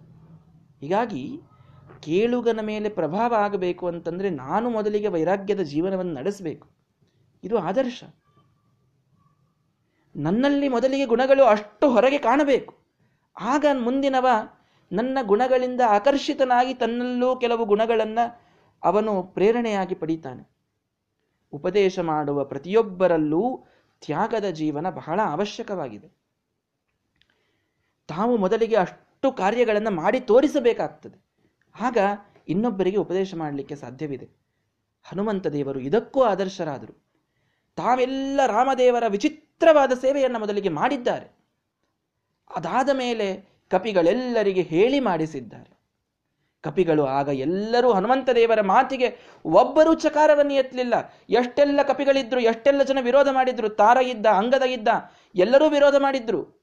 ಹೀಗಾಗಿ ಕೇಳುಗನ ಮೇಲೆ ಪ್ರಭಾವ ಆಗಬೇಕು ಅಂತಂದರೆ ನಾನು ಮೊದಲಿಗೆ ವೈರಾಗ್ಯದ ಜೀವನವನ್ನು ನಡೆಸಬೇಕು. ಇದು ಆದರ್ಶ. ನನ್ನಲ್ಲಿ ಮೊದಲಿಗೆ ಗುಣಗಳು ಅಷ್ಟು ಹೊರಗೆ ಕಾಣಬೇಕು. ಆಗ ಮುಂದಿನವ ನನ್ನ ಗುಣಗಳಿಂದ ಆಕರ್ಷಿತನಾಗಿ ತನ್ನಲ್ಲೂ ಕೆಲವು ಗುಣಗಳನ್ನು ಅವನು ಪ್ರೇರಣೆಯಾಗಿ ಪಡೀತಾನೆ. ಉಪದೇಶ ಮಾಡುವ ಪ್ರತಿಯೊಬ್ಬರಲ್ಲೂ ತ್ಯಾಗದ ಜೀವನ ಬಹಳ ಅವಶ್ಯಕವಾಗಿದೆ. ತಾವು ಮೊದಲಿಗೆ ಅಷ್ಟು ಕಾರ್ಯಗಳನ್ನು ಮಾಡಿ ತೋರಿಸಬೇಕಾಗ್ತದೆ. ಆಗ ಇನ್ನೊಬ್ಬರಿಗೆ ಉಪದೇಶ ಮಾಡಲಿಕ್ಕೆ ಸಾಧ್ಯವಿದೆ. ಹನುಮಂತ ದೇವರು ಇದಕ್ಕೂ ಆದರ್ಶರಾದರು. ತಾವೆಲ್ಲ ರಾಮದೇವರ ವಿಚಿತ್ರವಾದ ಸೇವೆಯನ್ನು ಮೊದಲಿಗೆ ಮಾಡಿದ್ದಾರೆ. ಅದಾದ ಮೇಲೆ ಕಪಿಗಳೆಲ್ಲರಿಗೆ ಹೇಳಿ ಮಾಡಿಸಿದ್ದಾರೆ. ಕಪಿಗಳು ಆಗ ಎಲ್ಲರೂ ಹನುಮಂತ ದೇವರ ಮಾತಿಗೆ ಒಬ್ಬರೂ ಚಕಾರವನ್ನು ಎತ್ತಲಿಲ್ಲ. ಎಷ್ಟೆಲ್ಲ ಕಪಿಗಳಿದ್ರು, ಎಷ್ಟೆಲ್ಲ ಜನ ವಿರೋಧ ಮಾಡಿದ್ರು, ತಾರ ಇದ್ದ, ಅಂಗದ ಇದ್ದ, ಎಲ್ಲರೂ ವಿರೋಧ ಮಾಡಿದ್ರು.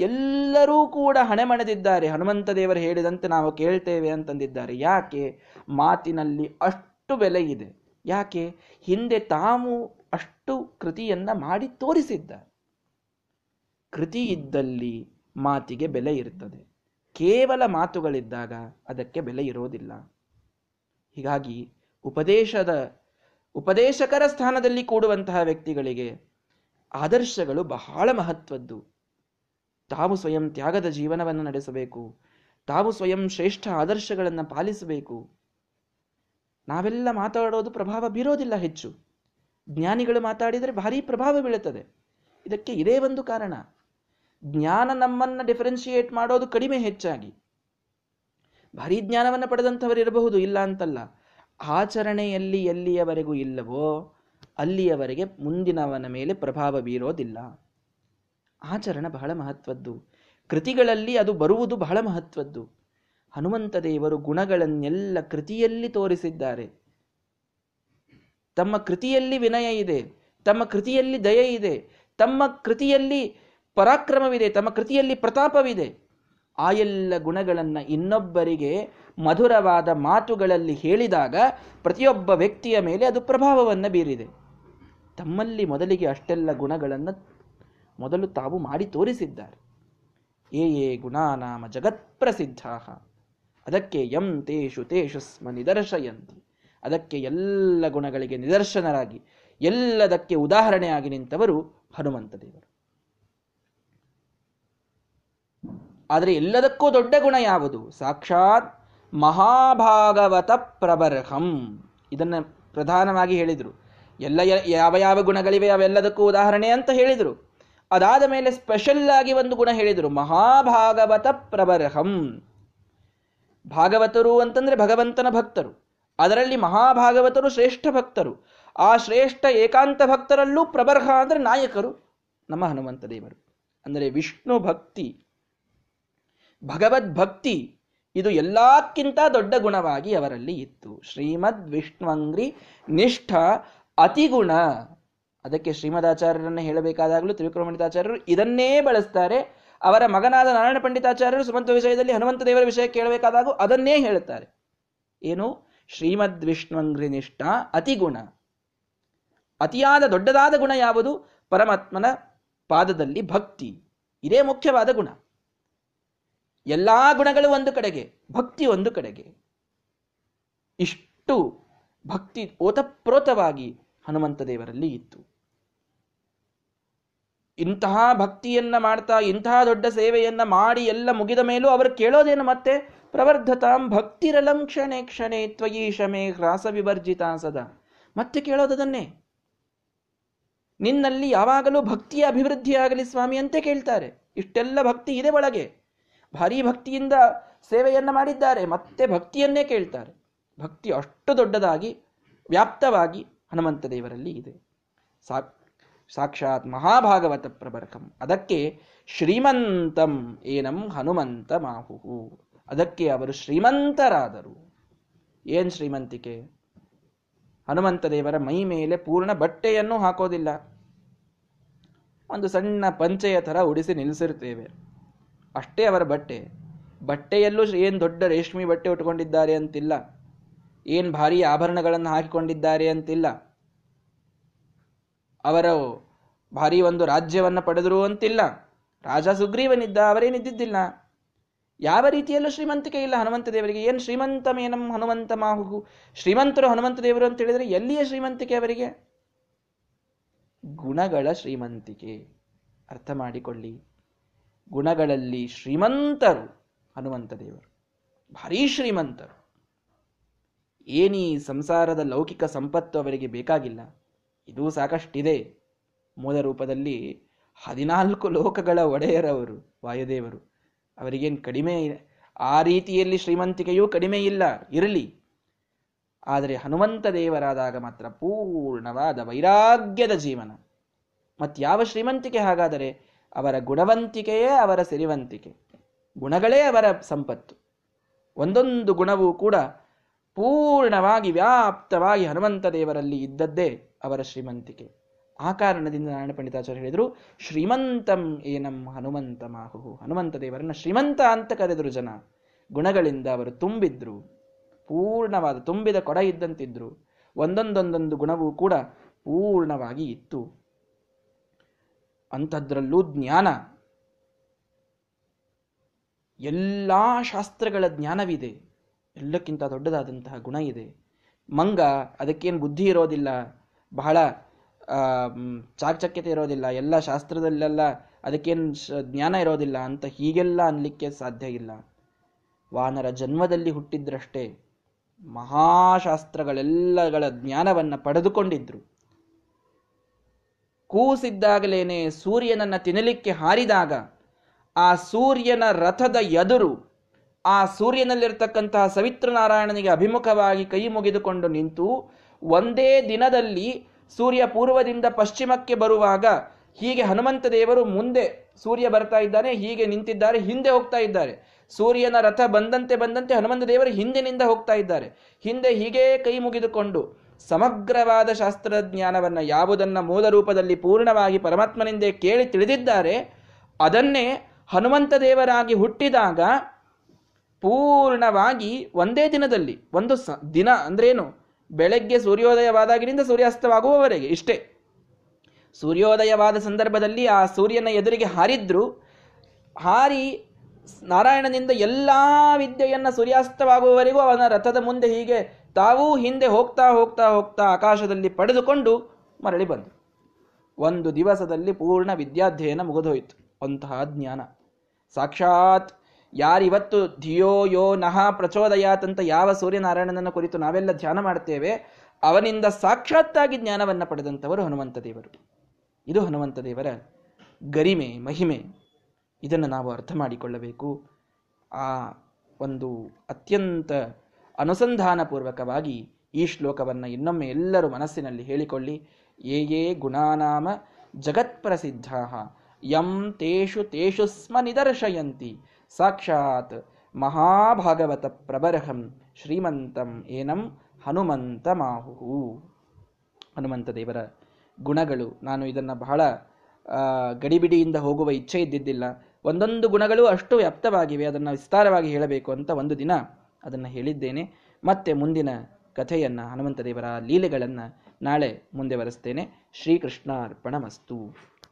ಎಲ್ಲರೂ ಕೂಡ ಹಣೆ ಮಣೆದಿದ್ದಾರೆ. ಹನುಮಂತ ದೇವರು ಹೇಳಿದಂತೆ ನಾವು ಕೇಳ್ತೇವೆ ಅಂತಂದಿದ್ದಾರೆ. ಯಾಕೆ? ಮಾತಿನಲ್ಲಿ ಅಷ್ಟು ಬೆಲೆ ಇದೆ. ಯಾಕೆ? ಹಿಂದೆ ತಾವು ಅಷ್ಟು ಕೃತಿಯನ್ನ ಮಾಡಿ ತೋರಿಸಿದ್ದಾರೆ ಕೃತಿ ಇದ್ದಲ್ಲಿ ಮಾತಿಗೆ ಬೆಲೆ ಇರುತ್ತದೆ ಕೇವಲ ಮಾತುಗಳಿದ್ದಾಗ ಅದಕ್ಕೆ ಬೆಲೆ ಇರೋದಿಲ್ಲ. ಹೀಗಾಗಿ ಉಪದೇಶದ, ಉಪದೇಶಕರ ಸ್ಥಾನದಲ್ಲಿ ಕೂಡುವಂತಹ ವ್ಯಕ್ತಿಗಳಿಗೆ ಆದರ್ಶಗಳು ಬಹಳ ಮಹತ್ವದ್ದು. ತಾವು ಸ್ವಯಂ ತ್ಯಾಗದ ಜೀವನವನ್ನು ನಡೆಸಬೇಕು. ತಾವು ಸ್ವಯಂ ಶ್ರೇಷ್ಠ ಆದರ್ಶಗಳನ್ನು ಪಾಲಿಸಬೇಕು. ನಾವೆಲ್ಲ ಮಾತಾಡೋದು ಪ್ರಭಾವ ಬೀರೋದಿಲ್ಲ ಹೆಚ್ಚು. ಜ್ಞಾನಿಗಳು ಮಾತಾಡಿದರೆ ಭಾರಿ ಪ್ರಭಾವ ಬೀಳುತ್ತದೆ. ಇದಕ್ಕೆ ಇದೇ ಒಂದು ಕಾರಣ. ಜ್ಞಾನ ನಮ್ಮನ್ನು ಡಿಫರೆನ್ಶಿಯೇಟ್ ಮಾಡೋದು ಕಡಿಮೆ ಹೆಚ್ಚಾಗಿ. ಭಾರಿ ಜ್ಞಾನವನ್ನು ಪಡೆದಂಥವರು ಇರಬಹುದು, ಇಲ್ಲ ಅಂತಲ್ಲ. ಆಚರಣೆಯಲ್ಲಿ ಎಲ್ಲಿಯವರೆಗೂ ಇಲ್ಲವೋ, ಅಲ್ಲಿಯವರೆಗೆ ಮುಂದಿನವನ ಮೇಲೆ ಪ್ರಭಾವ ಬೀರೋದಿಲ್ಲ. ಆಚರಣ ಬಹಳ ಮಹತ್ವದ್ದು. ಕೃತಿಗಳಲ್ಲಿ ಅದು ಬರುವುದು ಬಹಳ ಮಹತ್ವದ್ದು. ಹನುಮಂತ ದೇವರು ಗುಣಗಳನ್ನೆಲ್ಲ ಕೃತಿಯಲ್ಲಿ ತೋರಿಸಿದ್ದಾರೆ. ತಮ್ಮ ಕೃತಿಯಲ್ಲಿ ವಿನಯ ಇದೆ, ತಮ್ಮ ಕೃತಿಯಲ್ಲಿ ದಯೆ ಇದೆ, ತಮ್ಮ ಕೃತಿಯಲ್ಲಿ ಪರಾಕ್ರಮವಿದೆ, ತಮ್ಮ ಕೃತಿಯಲ್ಲಿ ಪ್ರತಾಪವಿದೆ. ಆ ಎಲ್ಲ ಗುಣಗಳನ್ನು ಇನ್ನೊಬ್ಬರಿಗೆ ಮಧುರವಾದ ಮಾತುಗಳಲ್ಲಿ ಹೇಳಿದಾಗ ಪ್ರತಿಯೊಬ್ಬ ವ್ಯಕ್ತಿಯ ಮೇಲೆ ಅದು ಪ್ರಭಾವವನ್ನು ಬೀರಿದೆ. ತಮ್ಮಲ್ಲಿ ಮೊದಲಿಗೆ ಅಷ್ಟೆಲ್ಲ ಗುಣಗಳನ್ನು ಮೊದಲು ತಾವು ಮಾಡಿ ತೋರಿಸಿದ್ದಾರೆ. ಏ ಏ ಗುಣಾನಾಮ ಜಗತ್ಪ್ರಸಿದ್ಧ ಅದಕ್ಕೆ ಯಂ ತೇಷು ತೇಷು ಸ್ಮ ನಿದರ್ಶಯಂತಿ. ಅದಕ್ಕೆ ಎಲ್ಲ ಗುಣಗಳಿಗೆ ನಿದರ್ಶನರಾಗಿ, ಎಲ್ಲದಕ್ಕೆ ಉದಾಹರಣೆಯಾಗಿ ನಿಂತವರು ಹನುಮಂತ ದೇವರು ಆದರೆ ಎಲ್ಲದಕ್ಕೂ ದೊಡ್ಡ ಗುಣ ಯಾವುದು? ಸಾಕ್ಷಾತ್ ಮಹಾಭಾಗವತ ಪ್ರಬರ್ಹಂ. ಇದನ್ನ ಪ್ರಧಾನವಾಗಿ ಹೇಳಿದರು. ಎಲ್ಲ, ಯಾವ ಯಾವ ಗುಣಗಳಿವೆ, ಅವೆಲ್ಲದಕ್ಕೂ ಉದಾಹರಣೆ ಅಂತ ಹೇಳಿದರು. ಅದಾದ ಮೇಲೆ ಸ್ಪೆಷಲ್ ಆಗಿ ಒಂದು ಗುಣ ಹೇಳಿದರು. ಮಹಾಭಾಗವತ ಪ್ರಬರಹಂ. ಭಾಗವತರು ಅಂತಂದ್ರೆ ಭಗವಂತನ ಭಕ್ತರು. ಅದರಲ್ಲಿ ಮಹಾಭಾಗವತರು ಶ್ರೇಷ್ಠ ಭಕ್ತರು. ಆ ಶ್ರೇಷ್ಠ ಏಕಾಂತ ಭಕ್ತರಲ್ಲೂ ಪ್ರಬರ್ಹ ಅಂದ್ರೆ ನಾಯಕರು. ನಮ್ಮ ಹನುಮಂತ ದೇವರು. ಅಂದರೆ ವಿಷ್ಣು ಭಕ್ತಿ. ಭಗವದ್ ಭಕ್ತಿ. ಇದು ಎಲ್ಲಕ್ಕಿಂತ ದೊಡ್ಡ ಗುಣವಾಗಿ ಅವರಲ್ಲಿ ಇತ್ತು. ಶ್ರೀಮದ್ ವಿಷ್ಣುವಂಗ್ರಿ ನಿಷ್ಠ ಅತಿಗುಣ. ಅದಕ್ಕೆ ಶ್ರೀಮದಾಚಾರ್ಯರನ್ನು ಹೇಳಬೇಕಾದಾಗಲೂ ತ್ರಿವಿಕ್ರಮಣಿತಾಚಾರ್ಯರು ಇದನ್ನೇ ಬಳಸ್ತಾರೆ. ಅವರ ಮಗನಾದ ನಾರಾಯಣ ಪಂಡಿತಾಚಾರ್ಯರು ಸುಮಂತ ವಿಷಯದಲ್ಲಿ ಹನುಮಂತ ದೇವರ ವಿಷಯ ಕೇಳಬೇಕಾದಾಗೂ ಅದನ್ನೇ ಹೇಳುತ್ತಾರೆ. ಏನು? ಶ್ರೀಮದ್ ವಿಷ್ಣುವಂಗ್ರಿ ನಿಷ್ಠ ಅತಿಗುಣ. ಅತಿಯಾದ ದೊಡ್ಡದಾದ ಗುಣ ಯಾವುದು? ಪರಮಾತ್ಮನ ಪಾದದಲ್ಲಿ ಭಕ್ತಿ. ಇದೇ ಮುಖ್ಯವಾದ ಗುಣ. ಎಲ್ಲಾ ಗುಣಗಳು ಒಂದು ಕಡೆಗೆ, ಭಕ್ತಿ ಒಂದು ಕಡೆಗೆ. ಇಷ್ಟು ಭಕ್ತಿ ಓತಪ್ರೋತವಾಗಿ ಹನುಮಂತ ದೇವರಲ್ಲಿ ಇತ್ತು. ಇಂತಹ ಭಕ್ತಿಯನ್ನ ಮಾಡ್ತಾ, ಇಂತಹ ದೊಡ್ಡ ಸೇವೆಯನ್ನ ಮಾಡಿ ಎಲ್ಲ ಮುಗಿದ ಮೇಲೂ ಅವರು ಕೇಳೋದೇನು ಮತ್ತೆ? ಪ್ರವರ್ಧತಾಂ ಭಕ್ತಿರಲಂ ಕ್ಷಣೆ ಕ್ಷಣೆ ತ್ವಯಿ ಶಮೆ ಹ್ರಾಸ ವಿವರ್ಜಿತ ಸದಾ. ಮತ್ತೆ ಕೇಳೋದನ್ನೇ ನಿನ್ನಲ್ಲಿ ಯಾವಾಗಲೂ ಭಕ್ತಿಯ ಅಭಿವೃದ್ಧಿಯಾಗಲಿ ಸ್ವಾಮಿ ಅಂತ ಕೇಳ್ತಾರೆ. ಇಷ್ಟೆಲ್ಲ ಭಕ್ತಿ ಇದೆ ಒಳಗೆ. ಭಾರೀ ಭಕ್ತಿಯಿಂದ ಸೇವೆಯನ್ನ ಮಾಡಿದ್ದಾರೆ. ಮತ್ತೆ ಭಕ್ತಿಯನ್ನೇ ಕೇಳ್ತಾರೆ. ಭಕ್ತಿ ಅಷ್ಟು ದೊಡ್ಡದಾಗಿ, ವ್ಯಾಪ್ತವಾಗಿ ಹನುಮಂತ ದೇವರಲ್ಲಿ ಇದೆ. ಸಾಕ್ಷಾತ್ ಮಹಾಭಾಗವತ ಪ್ರಬರಕಂ. ಅದಕ್ಕೆ ಶ್ರೀಮಂತಂ ಏನಂ ಹನುಮಂತ ಮಾಹುಹು. ಅದಕ್ಕೆ ಅವರು ಶ್ರೀಮಂತರಾದರು. ಏನ್ ಶ್ರೀಮಂತಿಕೆ? ಹನುಮಂತ ದೇವರ ಮೈ ಮೇಲೆ ಪೂರ್ಣ ಬಟ್ಟೆಯನ್ನು ಹಾಕೋದಿಲ್ಲ. ಒಂದು ಸಣ್ಣ ಪಂಚೆಯ ತರ ಉಡಿಸಿ ನಿಲ್ಲಿಸಿರ್ತೇವೆ ಅಷ್ಟೇ ಅವರ ಬಟ್ಟೆ. ಬಟ್ಟೆಯಲ್ಲೂ ಏನು ದೊಡ್ಡ ರೇಷ್ಮೆ ಬಟ್ಟೆ ಉಟ್ಕೊಂಡಿದ್ದಾರೆ ಅಂತಿಲ್ಲ. ಏನು ಭಾರೀ ಆಭರಣಗಳನ್ನು ಹಾಕಿಕೊಂಡಿದ್ದಾರೆ ಅಂತಿಲ್ಲ. ಅವರು ಭಾರೀ ಒಂದು ರಾಜ್ಯವನ್ನು ಪಡೆದರು ಅಂತಿಲ್ಲ. ರಾಜ ಸುಗ್ರೀವನಿದ್ದ ಅವರೇನಿದ್ದಿದ್ದಿಲ್ಲ ಯಾವ ರೀತಿಯಲ್ಲೂ ಶ್ರೀಮಂತಿಕೆ ಇಲ್ಲ ಹನುಮಂತ ದೇವರಿಗೆ. ಏನು ಶ್ರೀಮಂತಮೇನಂ ಹನುಮಂತ ಮಾಹು ಶ್ರೀಮಂತರು ಹನುಮಂತ ದೇವರು ಅಂತ ಹೇಳಿದರೆ ಎಲ್ಲಿಯ ಶ್ರೀಮಂತಿಕೆ ಅವರಿಗೆ? ಗುಣಗಳ ಶ್ರೀಮಂತಿಕೆ. ಅರ್ಥ ಮಾಡಿಕೊಳ್ಳಿ. ಗುಣಗಳಲ್ಲಿ ಶ್ರೀಮಂತರು ಹನುಮಂತ ದೇವರು. ಭಾರೀ ಶ್ರೀಮಂತರು. ಏನೀ ಸಂಸಾರದ ಲೌಕಿಕ ಸಂಪತ್ತು ಅವರಿಗೆ ಬೇಕಾಗಿಲ್ಲ, ಇದು ಸಾಕಷ್ಟಿದೆ. ಮೂಲ ರೂಪದಲ್ಲಿ ಹದಿನಾಲ್ಕು ಲೋಕಗಳ ಒಡೆಯರವರು ವಾಯುದೇವರು. ಅವರಿಗೇನು ಕಡಿಮೆ ಆ ರೀತಿಯಲ್ಲಿ ಶ್ರೀಮಂತಿಕೆಯೂ ಕಡಿಮೆ ಇಲ್ಲ, ಇರಲಿ. ಆದರೆ ಹನುಮಂತ ದೇವರಾದಾಗ ಮಾತ್ರ ಪೂರ್ಣವಾದ ವೈರಾಗ್ಯದ ಜೀವನ. ಯಾವ ಶ್ರೀಮಂತಿಕೆ ಹಾಗಾದರೆ ಅವರ ಗುಣವಂತಿಕೆಯೇ ಅವರ ಸಿರಿವಂತಿಕೆ. ಗುಣಗಳೇ ಅವರ ಸಂಪತ್ತು. ಒಂದೊಂದು ಗುಣವೂ ಕೂಡ ಪೂರ್ಣವಾಗಿ ವ್ಯಾಪ್ತವಾಗಿ ಹನುಮಂತ ದೇವರಲ್ಲಿ ಇದ್ದದ್ದೇ ಅವರ ಶ್ರೀಮಂತಿಕೆ. ಆ ಕಾರಣದಿಂದ ನಾರಾಯಣ ಪಂಡಿತಾಚಾರ್ಯ ಹೇಳಿದರು, ಶ್ರೀಮಂತಂ ಏನಂ ಹನುಮಂತ ಮಾಹು ಹನುಮಂತ ದೇವರನ್ನು ಶ್ರೀಮಂತ ಅಂತ ಕರೆದರು ಜನ. ಗುಣಗಳಿಂದ ಅವರು ತುಂಬಿದ್ರು. ಪೂರ್ಣವಾದ ತುಂಬಿದ ಕೊಡ ಇದ್ದಂತಿದ್ರು. ಒಂದೊಂದೊಂದೊಂದು ಗುಣವೂ ಕೂಡ ಪೂರ್ಣವಾಗಿ ಇತ್ತು. ಅಂಥದ್ರಲ್ಲೂ ಜ್ಞಾನ. ಎಲ್ಲ ಶಾಸ್ತ್ರಗಳ ಜ್ಞಾನವಿದೆ. ಎಲ್ಲಕ್ಕಿಂತ ದೊಡ್ಡದಾದಂತಹ ಗುಣ ಇದೆ. ಮಂಗ ಅದಕ್ಕೇನು ಬುದ್ಧಿ ಇರೋದಿಲ್ಲ, ಬಹಳ ಚಾಕಚಕ್ಯತೆ ಇರೋದಿಲ್ಲ, ಎಲ್ಲ ಶಾಸ್ತ್ರದಲ್ಲೆಲ್ಲ ಅದಕ್ಕೇನು ಜ್ಞಾನ ಇರೋದಿಲ್ಲ ಅಂತ ಹೀಗೆಲ್ಲ ಅನ್ಲಿಕ್ಕೆ ಸಾಧ್ಯ ಇಲ್ಲ. ವಾನರ ಜನ್ಮದಲ್ಲಿ ಹುಟ್ಟಿದ್ರಷ್ಟೇ ಮಹಾಶಾಸ್ತ್ರಗಳೆಲ್ಲಗಳ ಜ್ಞಾನವನ್ನು ಪಡೆದುಕೊಂಡಿದ್ರು. ಕೂಸಿದ್ದಾಗಲೇನೆ ಸೂರ್ಯನನ್ನು ತಿನ್ನಲಿಕ್ಕೆ ಹಾರಿದಾಗ ಆ ಸೂರ್ಯನ ರಥದ ಎದುರು ಆ ಸೂರ್ಯನಲ್ಲಿರ್ತಕ್ಕಂತಹ ಸವಿತ್ರನಾರಾಯಣನಿಗೆ ಅಭಿಮುಖವಾಗಿ ಕೈ ಮುಗಿದುಕೊಂಡು ನಿಂತು ಒಂದೇ ದಿನದಲ್ಲಿ ಸೂರ್ಯ ಪೂರ್ವದಿಂದ ಪಶ್ಚಿಮಕ್ಕೆ ಬರುವಾಗ ಹೀಗೆ ಹನುಮಂತ ದೇವರು ಮುಂದೆ ಸೂರ್ಯ ಬರ್ತಾ ಇದ್ದಾನೆ, ಹೀಗೆ ನಿಂತಿದ್ದಾರೆ, ಹಿಂದೆ ಹೋಗ್ತಾ ಇದ್ದಾರೆ. ಸೂರ್ಯನ ರಥ ಬಂದಂತೆ ಬಂದಂತೆ ಹನುಮಂತ ದೇವರು ಹಿಂದಿನಿಂದ ಹೋಗ್ತಾ ಇದ್ದಾರೆ. ಹಿಂದೆ ಹೀಗೆ ಕೈ ಮುಗಿದುಕೊಂಡು ಸಮಗ್ರವಾದ ಶಾಸ್ತ್ರಜ್ಞಾನವನ್ನು ಯಾವುದನ್ನು ಮೂಲ ರೂಪದಲ್ಲಿ ಪೂರ್ಣವಾಗಿ ಪರಮಾತ್ಮನಿಂದೇ ಕೇಳಿ ತಿಳಿದಿದ್ದಾರೆ, ಅದನ್ನೇ ಹನುಮಂತ ದೇವರಾಗಿ ಹುಟ್ಟಿದಾಗ ಪೂರ್ಣವಾಗಿ ಒಂದೇ ದಿನದಲ್ಲಿ, ಒಂದು ಸ, ದಿನ ಅಂದ್ರೇನು ಬೆಳಗ್ಗೆ ಸೂರ್ಯೋದಯವಾದಾಗಿನಿಂದ ಸೂರ್ಯಾಸ್ತವಾಗುವವರೆಗೆ ಇಷ್ಟೇ. ಸೂರ್ಯೋದಯವಾದ ಸಂದರ್ಭದಲ್ಲಿ ಆ ಸೂರ್ಯನ ಎದುರಿಗೆ ಹಾರಿದ್ರು, ಹಾರಿ ನಾರಾಯಣನಿಂದ ಎಲ್ಲ ವಿದ್ಯೆಯನ್ನು ಸೂರ್ಯಾಸ್ತವಾಗುವವರೆಗೂ ಅವನ ರಥದ ಮುಂದೆ ಹೀಗೆ ತಾವೂ ಹಿಂದೆ ಹೋಗ್ತಾ ಹೋಗ್ತಾ ಹೋಗ್ತಾ ಆಕಾಶದಲ್ಲಿ ಪಡೆದುಕೊಂಡು ಮರಳಿ ಬಂದರು. ಒಂದು ದಿವಸದಲ್ಲಿ ಪೂರ್ಣ ವಿದ್ಯಾಧ್ಯಯನ ಮುಗಿದೋಯಿತು. ಅಂತಹ ಜ್ಞಾನ. ಸಾಕ್ಷಾತ್ ಯಾರಿವತ್ತು ಧಿಯೋ ಯೋ ನಹ ಪ್ರಚೋದಯಾತಂತ ಯಾವ ಸೂರ್ಯನಾರಾಯಣನನ್ನು ಕುರಿತು ನಾವೆಲ್ಲ ಧ್ಯಾನ ಮಾಡ್ತೇವೆ, ಅವನಿಂದ ಸಾಕ್ಷಾತ್ತಾಗಿ ಜ್ಞಾನವನ್ನು ಪಡೆದಂಥವರು ಹನುಮಂತ ದೇವರು ಇದು ಹನುಮಂತ ದೇವರ ಗರಿಮೆ, ಮಹಿಮೆ. ಇದನ್ನು ನಾವು ಅರ್ಥ ಮಾಡಿಕೊಳ್ಳಬೇಕು. ಆ ಒಂದು ಅತ್ಯಂತ ಅನುಸಂಧಾನಪೂರ್ವಕವಾಗಿ ಈ ಶ್ಲೋಕವನ್ನು ಇನ್ನೊಮ್ಮೆ ಎಲ್ಲರೂ ಮನಸ್ಸಿನಲ್ಲಿ ಹೇಳಿಕೊಳ್ಳಿ. ಯೇ ಯೇ ಗುಣಾನಾಮ ಜಗತ್ಪ್ರಸಿದ್ಧ ಯಂ ತೇಷು ತೇಷು ಸ್ಮ ನಿದರ್ಶಯಂತಿ. ಸಾಕ್ಷಾತ್ ಮಹಾಭಾಗವತ ಪ್ರಬರಹಂ ಶ್ರೀಮಂತಂ ಏನಂ ಹನುಮಂತ ಮಾಹು ಹನುಮಂತ ದೇವರ ಗುಣಗಳು. ನಾನು ಇದನ್ನು ಬಹಳ ಗಡಿಬಿಡಿಯಿಂದ ಹೋಗುವ ಇಚ್ಛೆ ಇದ್ದಿದ್ದಿಲ್ಲ. ಒಂದೊಂದು ಗುಣಗಳು ಅಷ್ಟು ವ್ಯಾಪ್ತವಾಗಿವೆ, ಅದನ್ನು ವಿಸ್ತಾರವಾಗಿ ಹೇಳಬೇಕು ಅಂತ ಒಂದು ದಿನ ಅದನ್ನು ಹೇಳಿದ್ದೇನೆ. ಮತ್ತೆ ಮುಂದಿನ ಕಥೆಯನ್ನು ಹನುಮಂತ ದೇವರ ಲೀಲೆಗಳನ್ನು ನಾಳೆ ಮುಂದೆ ಬರೆಸ್ತೇನೆ. ಶ್ರೀಕೃಷ್ಣಾರ್ಪಣ ಮಸ್ತು